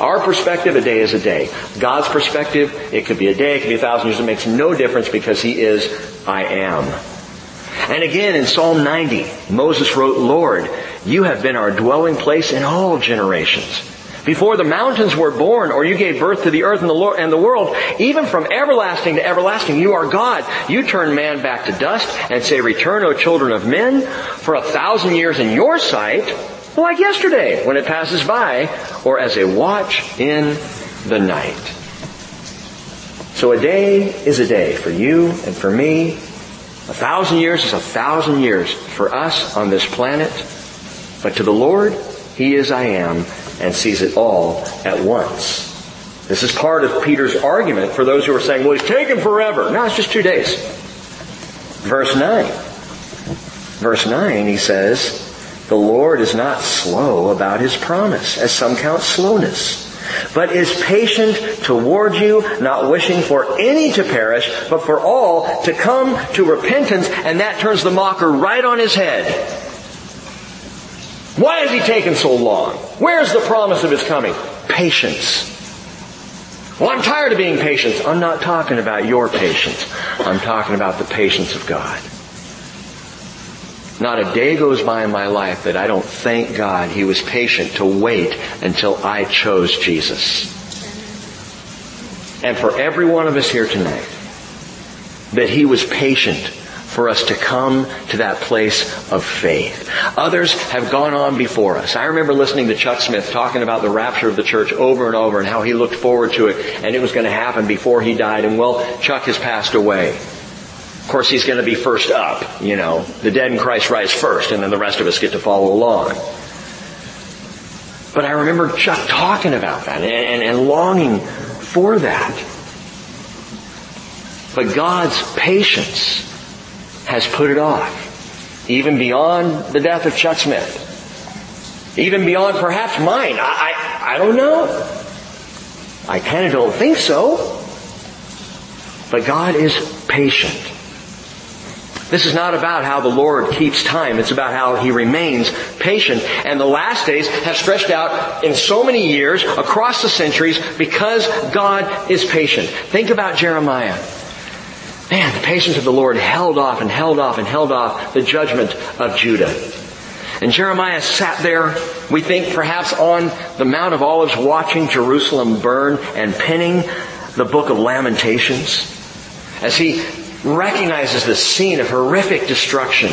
Our perspective, a day is a day. God's perspective, it could be a day, it could be a thousand years. It makes no difference because He is I am. And again in Psalm 90, Moses wrote, Lord, you have been our dwelling place in all generations. Before the mountains were born, or you gave birth to the earth and the, Lord, and the world, even from everlasting to everlasting, you are God. You turn man back to dust and say, return, O children of men, for a thousand years in your sight like yesterday when it passes by, or as a watch in the night. So a day is a day for you and for me. A thousand years is a thousand years for us on this planet. But to the Lord, He is I am and sees it all at once. This is part of Peter's argument for those who are saying, well, he's taken forever. No, it's just two days. Verse 9. Verse 9, he says, the Lord is not slow about his promise, as some count slowness, but is patient toward you, not wishing for any to perish, but for all to come to repentance, and that turns the mocker right on his head. Why has he taken so long? Where's the promise of his coming? Patience. Well, I'm tired of being patient. I'm not talking about your patience. I'm talking about the patience of God. Not a day goes by in my life that I don't thank God He was patient to wait until I chose Jesus. And for every one of us here tonight, that He was patient for us to come to that place of faith. Others have gone on before us. I remember listening to Chuck Smith talking about the rapture of the church over and over and how he looked forward to it and it was going to happen before he died. And well, Chuck has passed away. Course, he's going to be first up. You know, the dead in Christ rise first, and then the rest of us get to follow along. But I remember Chuck talking about that and, and, and longing for that. But God's patience has put it off. Even beyond the death of Chuck Smith. Even beyond perhaps mine. I, I, I don't know. I kind of don't think so. But God is patient. This is not about how the Lord keeps time. It's about how He remains patient. And the last days have stretched out in so many years across the centuries because God is patient. Think about Jeremiah. Man, the patience of the Lord held off and held off and held off the judgment of Judah. And Jeremiah sat there, we think perhaps on the Mount of Olives watching Jerusalem burn and penning the book of Lamentations as he recognizes the scene of horrific destruction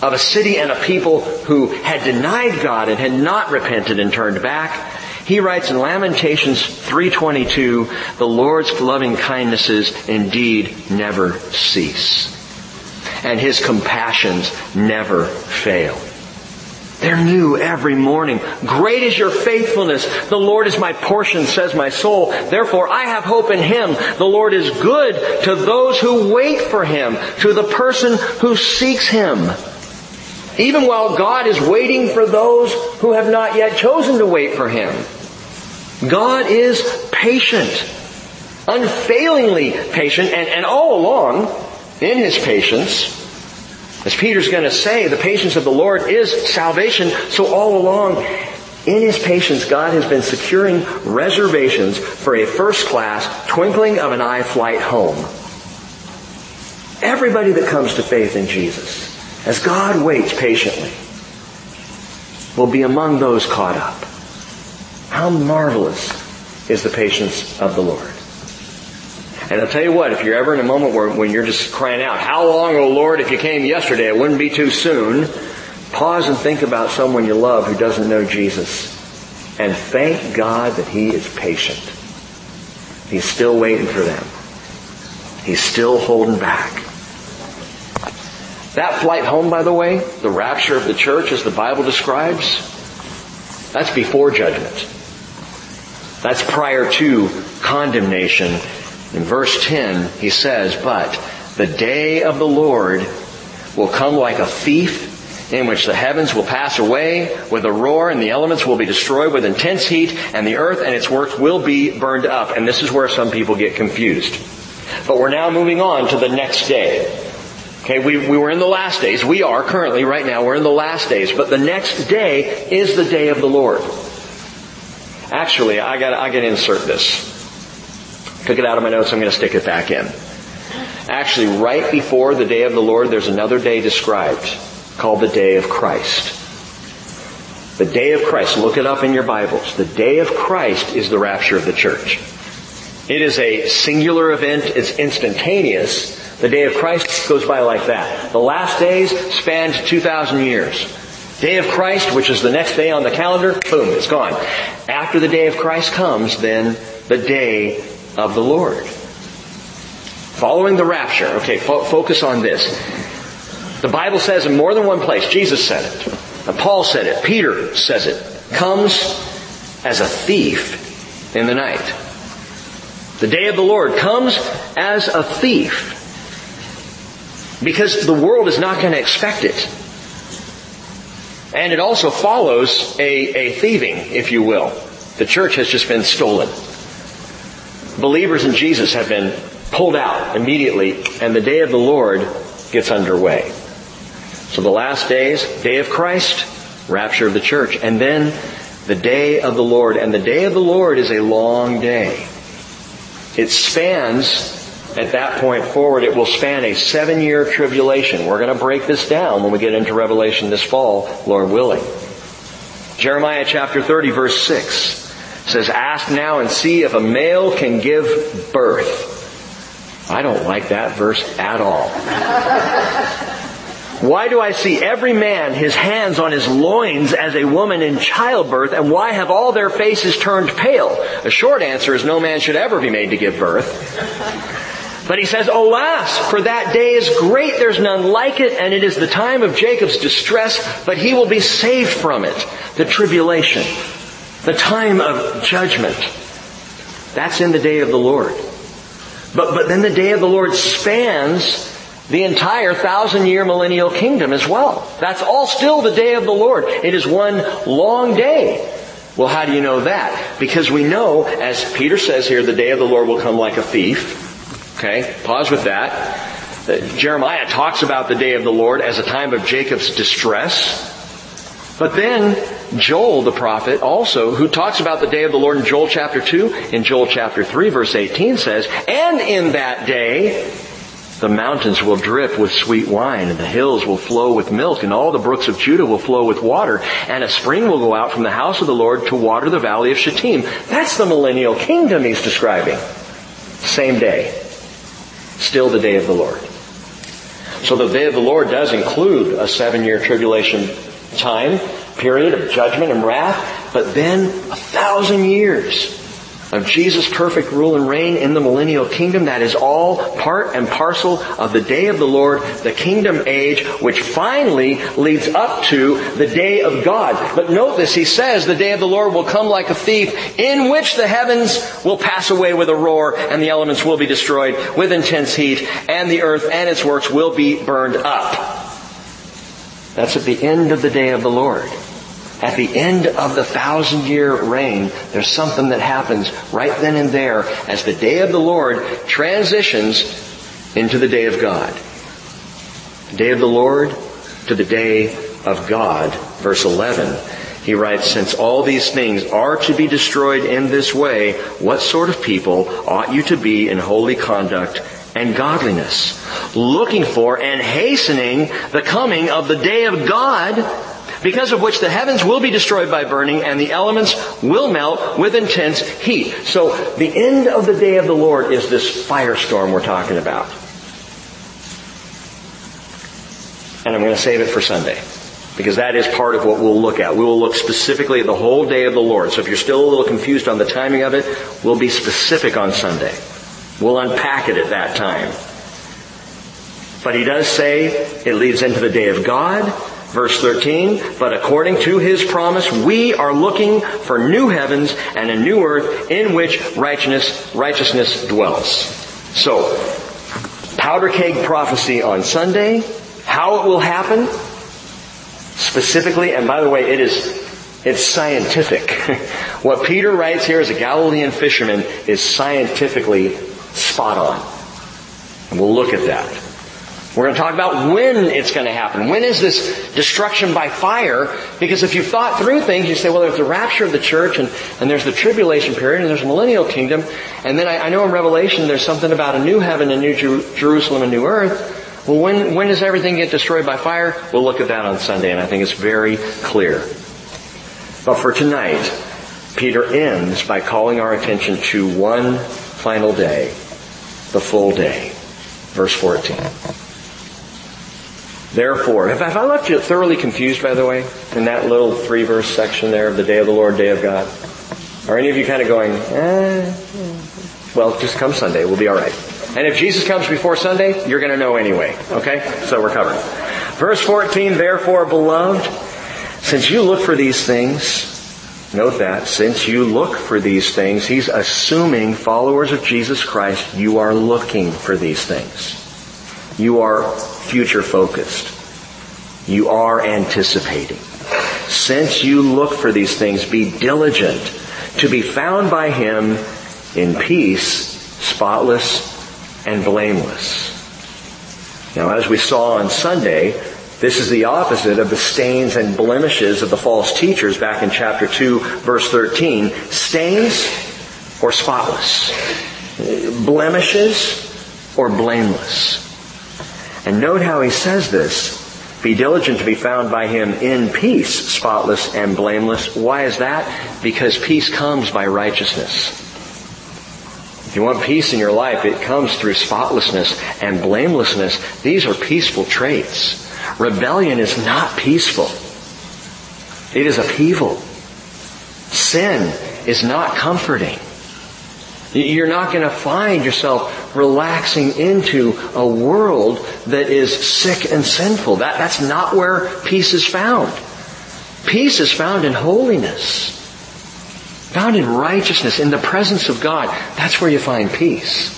of a city and a people who had denied God and had not repented and turned back. He writes in Lamentations 3:22, "The Lord's loving kindnesses indeed never cease, and his compassions never fail." They're new every morning. Great is your faithfulness. The Lord is my portion, says my soul. Therefore I have hope in Him. The Lord is good to those who wait for Him, to the person who seeks Him. Even while God is waiting for those who have not yet chosen to wait for Him. God is patient. Unfailingly patient and, and all along in His patience as Peter's going to say, the patience of the Lord is salvation. So all along, in His patience, God has been securing reservations for a first class, twinkling of an eye flight home. Everybody that comes to faith in Jesus, as God waits patiently, will be among those caught up. How marvelous is the patience of the Lord. And I'll tell you what, if you're ever in a moment where when you're just crying out, how long, O Lord, if you came yesterday, it wouldn't be too soon, pause and think about someone you love who doesn't know Jesus. And thank God that He is patient. He's still waiting for them. He's still holding back. That flight home, by the way, the rapture of the church as the Bible describes, that's before judgment. That's prior to condemnation in verse 10, he says, But the day of the Lord will come like a thief in which the heavens will pass away with a roar and the elements will be destroyed with intense heat and the earth and its works will be burned up. And this is where some people get confused. But we're now moving on to the next day. Okay, we, we were in the last days. We are currently, right now, we're in the last days. But the next day is the day of the Lord. Actually, I got I got to insert this. Took it out of my notes, I'm going to stick it back in. Actually, right before the day of the Lord, there's another day described called the day of Christ. The day of Christ, look it up in your Bibles. The day of Christ is the rapture of the church. It is a singular event, it's instantaneous. The day of Christ goes by like that. The last days spanned 2,000 years. Day of Christ, which is the next day on the calendar, boom, it's gone. After the day of Christ comes, then the day of the Lord. Following the rapture, okay, fo- focus on this. The Bible says in more than one place, Jesus said it, uh, Paul said it, Peter says it, comes as a thief in the night. The day of the Lord comes as a thief because the world is not going to expect it. And it also follows a, a thieving, if you will. The church has just been stolen believers in Jesus have been pulled out immediately and the day of the Lord gets underway. So the last days, day of Christ, rapture of the church, and then the day of the Lord. And the day of the Lord is a long day. It spans, at that point forward, it will span a seven year tribulation. We're going to break this down when we get into Revelation this fall, Lord willing. Jeremiah chapter 30 verse 6 says, ask now and see if a male can give birth. I don't like that verse at all. Why do I see every man his hands on his loins as a woman in childbirth, and why have all their faces turned pale? The short answer is no man should ever be made to give birth. But he says, Alas, for that day is great, there's none like it, and it is the time of Jacob's distress, but he will be saved from it, the tribulation. The time of judgment. That's in the day of the Lord. But, but then the day of the Lord spans the entire thousand year millennial kingdom as well. That's all still the day of the Lord. It is one long day. Well, how do you know that? Because we know, as Peter says here, the day of the Lord will come like a thief. Okay, pause with that. Uh, Jeremiah talks about the day of the Lord as a time of Jacob's distress. But then Joel the prophet also, who talks about the day of the Lord in Joel chapter 2, in Joel chapter 3 verse 18 says, And in that day, the mountains will drip with sweet wine, and the hills will flow with milk, and all the brooks of Judah will flow with water, and a spring will go out from the house of the Lord to water the valley of Shittim. That's the millennial kingdom he's describing. Same day. Still the day of the Lord. So the day of the Lord does include a seven year tribulation time period of judgment and wrath, but then a thousand years of Jesus' perfect rule and reign in the millennial kingdom. That is all part and parcel of the day of the Lord, the kingdom age, which finally leads up to the day of God. But note this, he says the day of the Lord will come like a thief, in which the heavens will pass away with a roar, and the elements will be destroyed with intense heat, and the earth and its works will be burned up. That's at the end of the day of the Lord. At the end of the thousand year reign, there's something that happens right then and there as the day of the Lord transitions into the day of God. The day of the Lord to the day of God. Verse 11. He writes, since all these things are to be destroyed in this way, what sort of people ought you to be in holy conduct and godliness, looking for and hastening the coming of the day of God, because of which the heavens will be destroyed by burning and the elements will melt with intense heat. So the end of the day of the Lord is this firestorm we're talking about. And I'm going to save it for Sunday. Because that is part of what we'll look at. We will look specifically at the whole day of the Lord. So if you're still a little confused on the timing of it, we'll be specific on Sunday. We'll unpack it at that time. But he does say it leads into the day of God, Verse 13, but according to his promise, we are looking for new heavens and a new earth in which righteousness, righteousness dwells. So, powder keg prophecy on Sunday, how it will happen, specifically, and by the way, it is, it's scientific. what Peter writes here as a Galilean fisherman is scientifically spot on. And we'll look at that. We're going to talk about when it's going to happen. When is this destruction by fire? Because if you've thought through things, you say, well, there's the rapture of the church and, and there's the tribulation period and there's a millennial kingdom. And then I, I know in Revelation there's something about a new heaven, a new Jer- Jerusalem, a new earth. Well, when, when does everything get destroyed by fire? We'll look at that on Sunday and I think it's very clear. But for tonight, Peter ends by calling our attention to one final day, the full day. Verse 14. Therefore, have, I left you thoroughly confused, by the way, in that little three verse section there of the day of the Lord, day of God? Are any of you kind of going, eh? Well, just come Sunday. We'll be alright. And if Jesus comes before Sunday, you're going to know anyway. Okay? So we're covered. Verse 14, therefore, beloved, since you look for these things, note that, since you look for these things, he's assuming followers of Jesus Christ, you are looking for these things. You are future focused. You are anticipating. Since you look for these things, be diligent to be found by Him in peace, spotless, and blameless. Now, as we saw on Sunday, this is the opposite of the stains and blemishes of the false teachers back in chapter 2, verse 13. Stains or spotless? Blemishes or blameless? And note how he says this. Be diligent to be found by him in peace, spotless and blameless. Why is that? Because peace comes by righteousness. If you want peace in your life, it comes through spotlessness and blamelessness. These are peaceful traits. Rebellion is not peaceful. It is upheaval. Sin is not comforting. You're not going to find yourself relaxing into a world that is sick and sinful. That, that's not where peace is found. Peace is found in holiness. Found in righteousness, in the presence of God, that's where you find peace.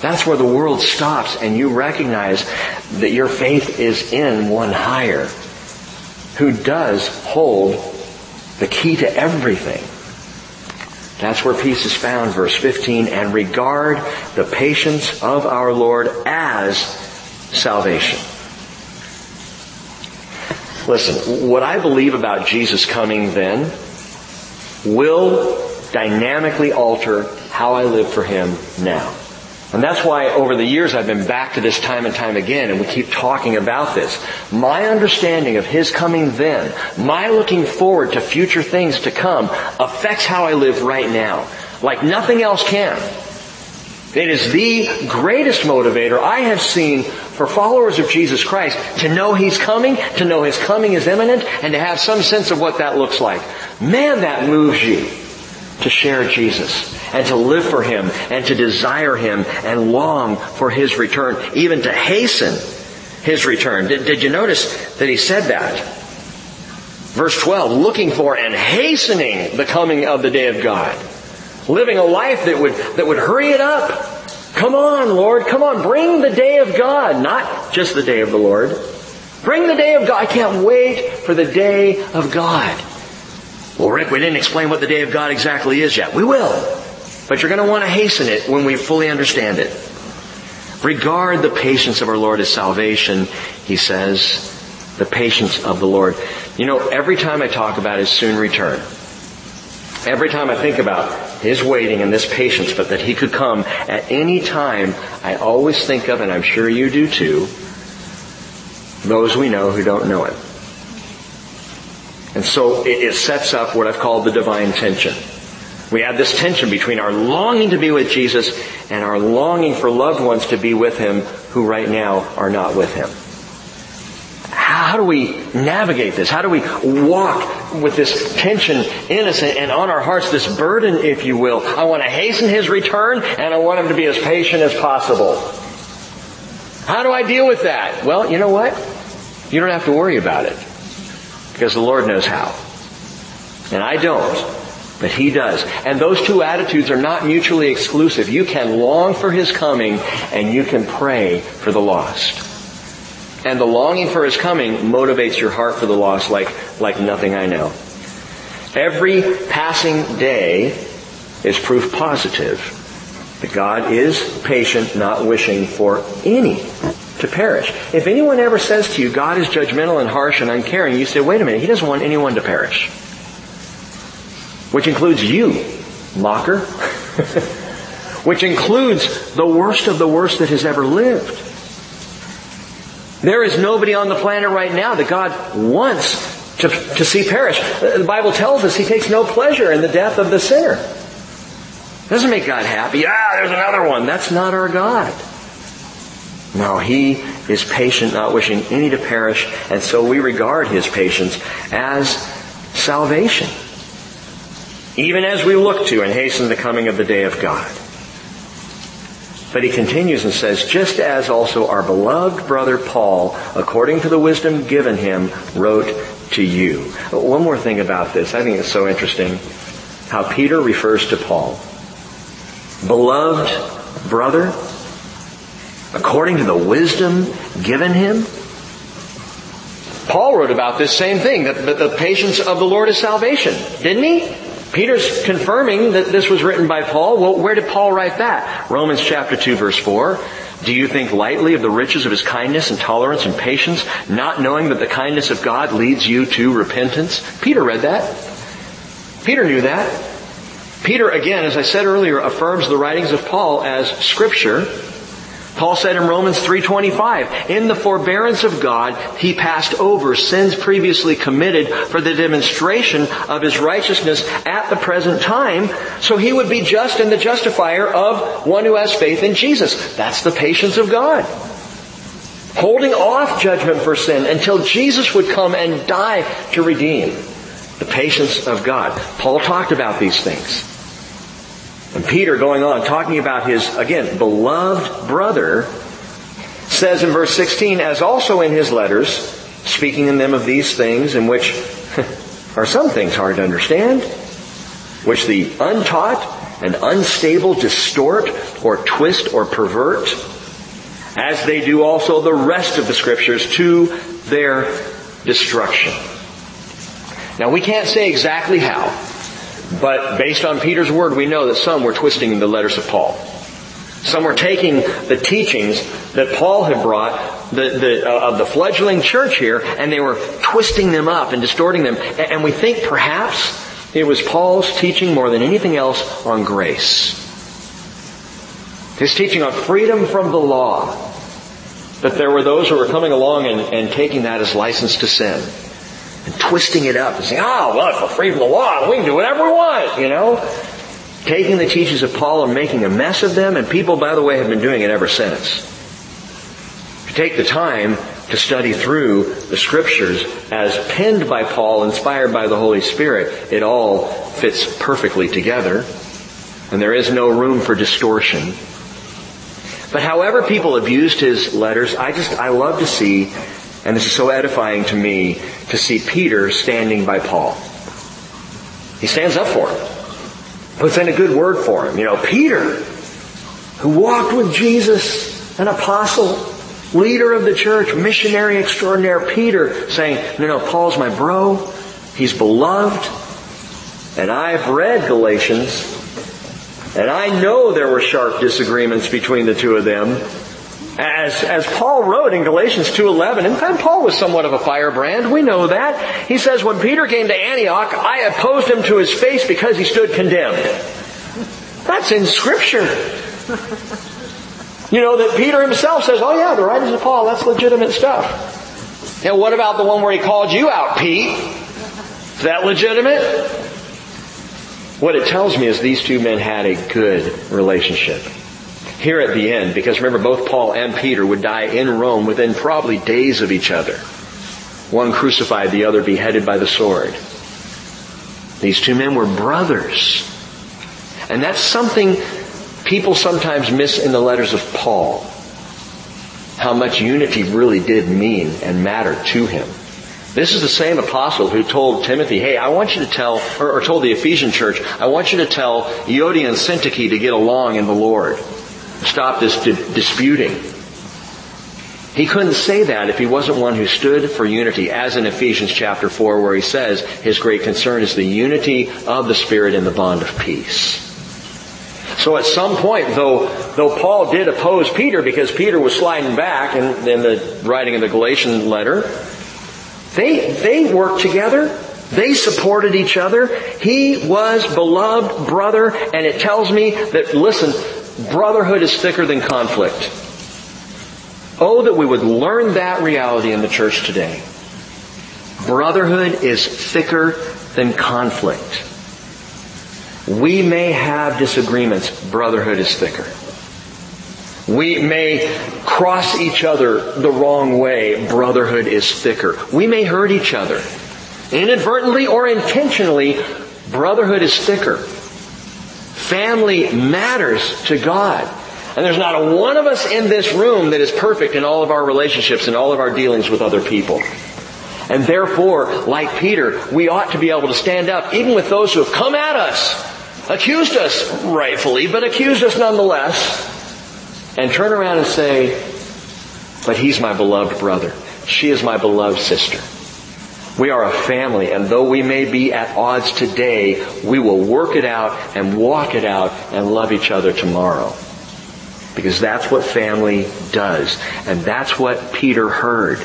That's where the world stops and you recognize that your faith is in one higher who does hold the key to everything. That's where peace is found, verse 15, and regard the patience of our Lord as salvation. Listen, what I believe about Jesus coming then will dynamically alter how I live for Him now. And that's why over the years I've been back to this time and time again and we keep talking about this. My understanding of His coming then, my looking forward to future things to come affects how I live right now. Like nothing else can. It is the greatest motivator I have seen for followers of Jesus Christ to know He's coming, to know His coming is imminent, and to have some sense of what that looks like. Man, that moves you to share Jesus and to live for Him and to desire Him and long for His return, even to hasten His return. Did, did you notice that He said that? Verse 12, looking for and hastening the coming of the day of God. Living a life that would, that would hurry it up. Come on, Lord, come on, bring the day of God, not just the day of the Lord. Bring the day of God. I can't wait for the day of God. Well, Rick, we didn't explain what the day of God exactly is yet. We will. But you're going to want to hasten it when we fully understand it. Regard the patience of our Lord as salvation, he says. The patience of the Lord. You know, every time I talk about his soon return, every time I think about his waiting and this patience, but that he could come at any time, I always think of, and I'm sure you do too, those we know who don't know him. And so it, sets up what I've called the divine tension. We have this tension between our longing to be with Jesus and our longing for loved ones to be with Him who right now are not with Him. How do we navigate this? How do we walk with this tension in us and on our hearts, this burden, if you will? I want to hasten His return and I want Him to be as patient as possible. How do I deal with that? Well, you know what? You don't have to worry about it because the Lord knows how. And I don't. But He does. And those two attitudes are not mutually exclusive. You can long for His coming and you can pray for the lost. And the longing for His coming motivates your heart for the lost like, like nothing I know. Every passing day is proof positive that God is patient, not wishing for any to perish. If anyone ever says to you, God is judgmental and harsh and uncaring, you say, wait a minute, He doesn't want anyone to perish which includes you, mocker, which includes the worst of the worst that has ever lived. There is nobody on the planet right now that God wants to, to see perish. The Bible tells us He takes no pleasure in the death of the sinner. Doesn't make God happy. Ah, there's another one. That's not our God. No, He is patient, not wishing any to perish, and so we regard His patience as salvation even as we look to and hasten the coming of the day of God. But he continues and says, just as also our beloved brother Paul, according to the wisdom given him, wrote to you. One more thing about this. I think it's so interesting how Peter refers to Paul. Beloved brother, according to the wisdom given him. Paul wrote about this same thing, that, the patience of the Lord is salvation, didn't he? Peter's confirming that this was written by Paul. Well, where did Paul write that? Romans chapter 2 verse 4. Do you think lightly of the riches of his kindness and tolerance and patience, not knowing that the kindness of God leads you to repentance? Peter read that. Peter knew that. Peter, again, as I said earlier, affirms the writings of Paul as scripture Paul said in Romans 3.25, in the forbearance of God, he passed over sins previously committed for the demonstration of his righteousness at the present time, so he would be just and the justifier of one who has faith in Jesus. That's the patience of God. Holding off judgment for sin until Jesus would come and die to redeem. The patience of God. Paul talked about these things. And Peter going on, talking about his, again, beloved brother, says in verse 16, as also in his letters, speaking in them of these things in which are some things hard to understand, which the untaught and unstable distort or twist or pervert, as they do also the rest of the scriptures to their destruction. Now we can't say exactly how, but based on Peter's word, we know that some were twisting the letters of Paul. Some were taking the teachings that Paul had brought the, the, uh, of the fledgling church here, and they were twisting them up and distorting them. And we think perhaps it was Paul's teaching more than anything else on grace. His teaching on freedom from the law. That there were those who were coming along and, and taking that as license to sin. And twisting it up and saying, oh, well, if we're free from the law, we can do whatever we want, you know? Taking the teachings of Paul and making a mess of them, and people, by the way, have been doing it ever since. If you take the time to study through the scriptures as penned by Paul, inspired by the Holy Spirit, it all fits perfectly together. And there is no room for distortion. But however people abused his letters, I just, I love to see, and this is so edifying to me, to see Peter standing by Paul. He stands up for him. Puts in a good word for him. You know, Peter, who walked with Jesus, an apostle, leader of the church, missionary extraordinaire, Peter, saying, no, no, Paul's my bro. He's beloved. And I've read Galatians. And I know there were sharp disagreements between the two of them. As, as Paul wrote in Galatians 2.11, and Paul was somewhat of a firebrand, we know that. He says, when Peter came to Antioch, I opposed him to his face because he stood condemned. That's in scripture. You know, that Peter himself says, oh yeah, the writings of Paul, that's legitimate stuff. And what about the one where he called you out, Pete? Is that legitimate? What it tells me is these two men had a good relationship. Here at the end, because remember both Paul and Peter would die in Rome within probably days of each other. One crucified, the other beheaded by the sword. These two men were brothers. And that's something people sometimes miss in the letters of Paul how much unity really did mean and matter to him. This is the same apostle who told Timothy, hey, I want you to tell, or, or told the Ephesian church, I want you to tell Euodia and Syntyche to get along in the Lord. Stop this di- disputing. He couldn't say that if he wasn't one who stood for unity, as in Ephesians chapter 4 where he says his great concern is the unity of the Spirit in the bond of peace. So at some point, though, though Paul did oppose Peter because Peter was sliding back in, in the writing of the Galatian letter, they, they worked together. They supported each other. He was beloved brother, and it tells me that, listen, brotherhood is thicker than conflict. Oh, that we would learn that reality in the church today. Brotherhood is thicker than conflict. We may have disagreements. Brotherhood is thicker. We may cross each other the wrong way. Brotherhood is thicker. We may hurt each other. Inadvertently or intentionally, brotherhood is thicker. Family matters to God. And there's not a one of us in this room that is perfect in all of our relationships and all of our dealings with other people. And therefore, like Peter, we ought to be able to stand up even with those who have come at us accused us rightfully, but accused us nonetheless, and turn around and say, but he's my beloved brother. She is my beloved sister. We are a family, and though we may be at odds today, we will work it out and walk it out and love each other tomorrow. Because that's what family does. And that's what Peter heard.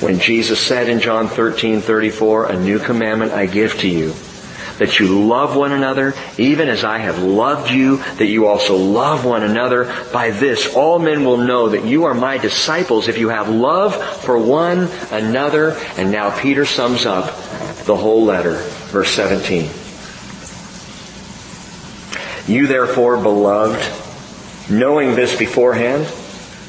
When Jesus said in John 13, 34, a new commandment I give to you, that you love one another, even as I have loved you, that you also love one another. By this, all men will know that you are my disciples if you have love for one another. And now Peter sums up the whole letter, verse 17. You therefore, beloved, knowing this beforehand,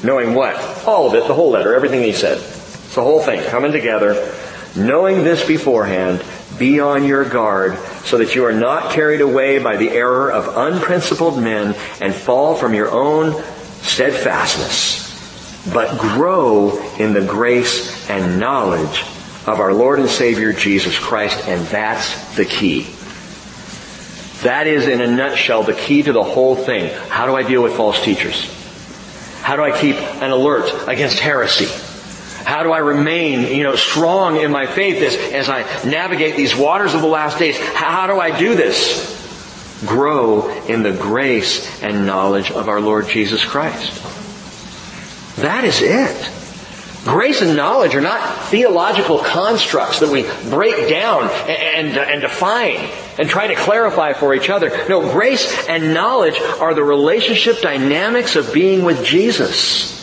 knowing what? All of it, the whole letter, everything he said. It's the whole thing coming together. Knowing this beforehand, be on your guard so that you are not carried away by the error of unprincipled men and fall from your own steadfastness, but grow in the grace and knowledge of our Lord and Savior Jesus Christ, and that's the key. That is, in a nutshell, the key to the whole thing. How do I deal with false teachers? How do I keep an alert against heresy? How do I remain, you know, strong in my faith as, as I navigate these waters of the last days? How do I do this? Grow in the grace and knowledge of our Lord Jesus Christ. That is it. Grace and knowledge are not theological constructs that we break down and, and, uh, and, define and try to clarify for each other. No, grace and knowledge are the relationship dynamics of being with Jesus.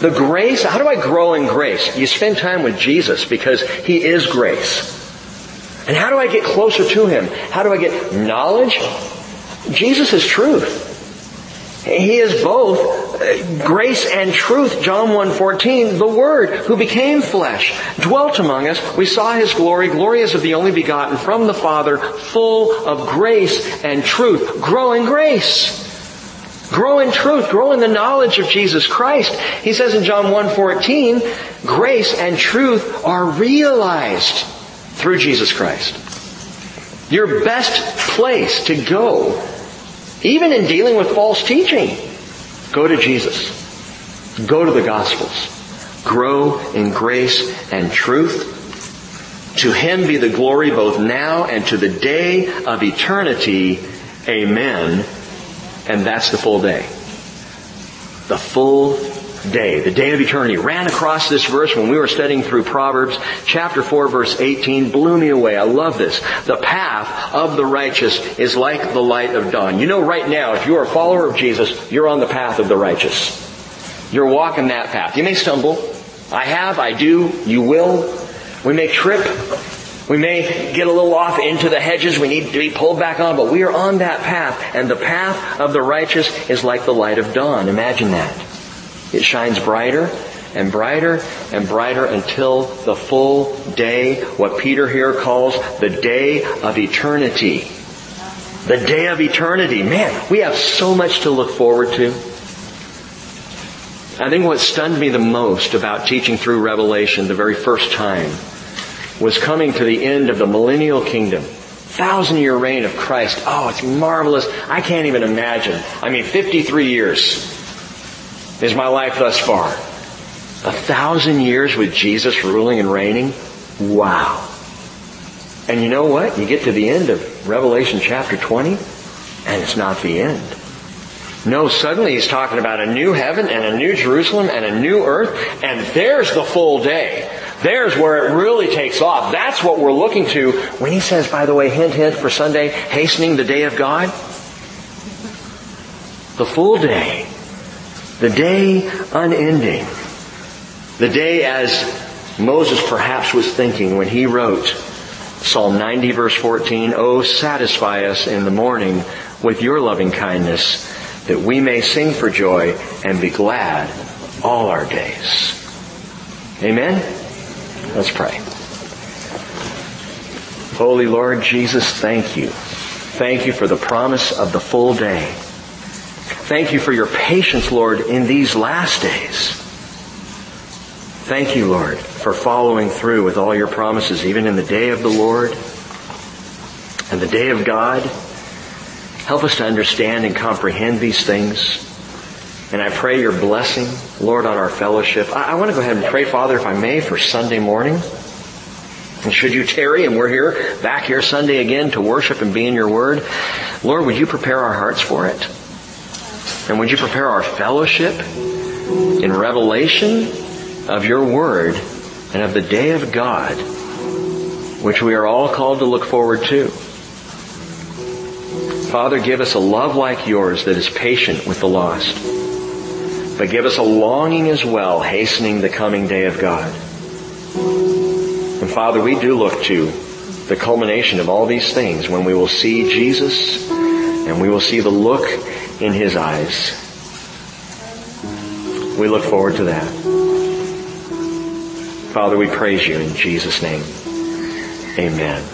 The grace, how do I grow in grace? You spend time with Jesus because He is grace. And how do I get closer to Him? How do I get knowledge? Jesus is truth. He is both uh, grace and truth. John 1.14, the Word who became flesh, dwelt among us. We saw His glory, as of the only begotten from the Father, full of grace and truth. Grow in grace. Grow in truth. Grow in the knowledge of Jesus Christ. He says in John 1.14, grace and truth are realized through Jesus Christ. Your best place to go even in dealing with false teaching, go to Jesus. Go to the Gospels. Grow in grace and truth. To Him be the glory both now and to the day of eternity. Amen. And that's the full day. The full day, the day of eternity, ran across this verse when we were studying through Proverbs chapter 4 verse 18, blew me away. I love this. The path of the righteous is like the light of dawn. You know right now, if you are a follower of Jesus, you're on the path of the righteous. You're walking that path. You may stumble. I have, I do, you will. We may trip. We may get a little off into the hedges. We need to be pulled back on, but we are on that path. And the path of the righteous is like the light of dawn. Imagine that. It shines brighter and brighter and brighter until the full day, what Peter here calls the day of eternity. The day of eternity. Man, we have so much to look forward to. I think what stunned me the most about teaching through Revelation the very first time was coming to the end of the millennial kingdom. Thousand year reign of Christ. Oh, it's marvelous. I can't even imagine. I mean, 53 years is my life thus far. A thousand years with Jesus ruling and reigning? Wow. And you know what? You get to the end of Revelation chapter 20, and it's not the end. No, suddenly he's talking about a new heaven and a new Jerusalem and a new earth, and there's the full day. There's where it really takes off. That's what we're looking to when he says, by the way, hint, hint for Sunday, hastening the day of God. The full day. The day unending. The day as Moses perhaps was thinking when he wrote Psalm 90 verse 14, Oh, satisfy us in the morning with your loving kindness that we may sing for joy and be glad all our days. Amen? Let's pray. Holy Lord Jesus, thank you. Thank you for the promise of the full day. Thank you for your patience, Lord, in these last days. Thank you, Lord, for following through with all your promises, even in the day of the Lord and the day of God. Help us to understand and comprehend these things. And I pray your blessing, Lord, on our fellowship. I, I want to go ahead and pray, Father, if I may, for Sunday morning. And should you tarry and we're here, back here Sunday again to worship and be in your word, Lord, would you prepare our hearts for it? And would you prepare our fellowship in revelation of your word and of the day of God, which we are all called to look forward to. Father, give us a love like yours that is patient with the lost. But give us a longing as well, hastening the coming day of God. And Father, we do look to the culmination of all these things when we will see Jesus and we will see the look in His eyes. We look forward to that. Father, we praise you in Jesus' name. Amen.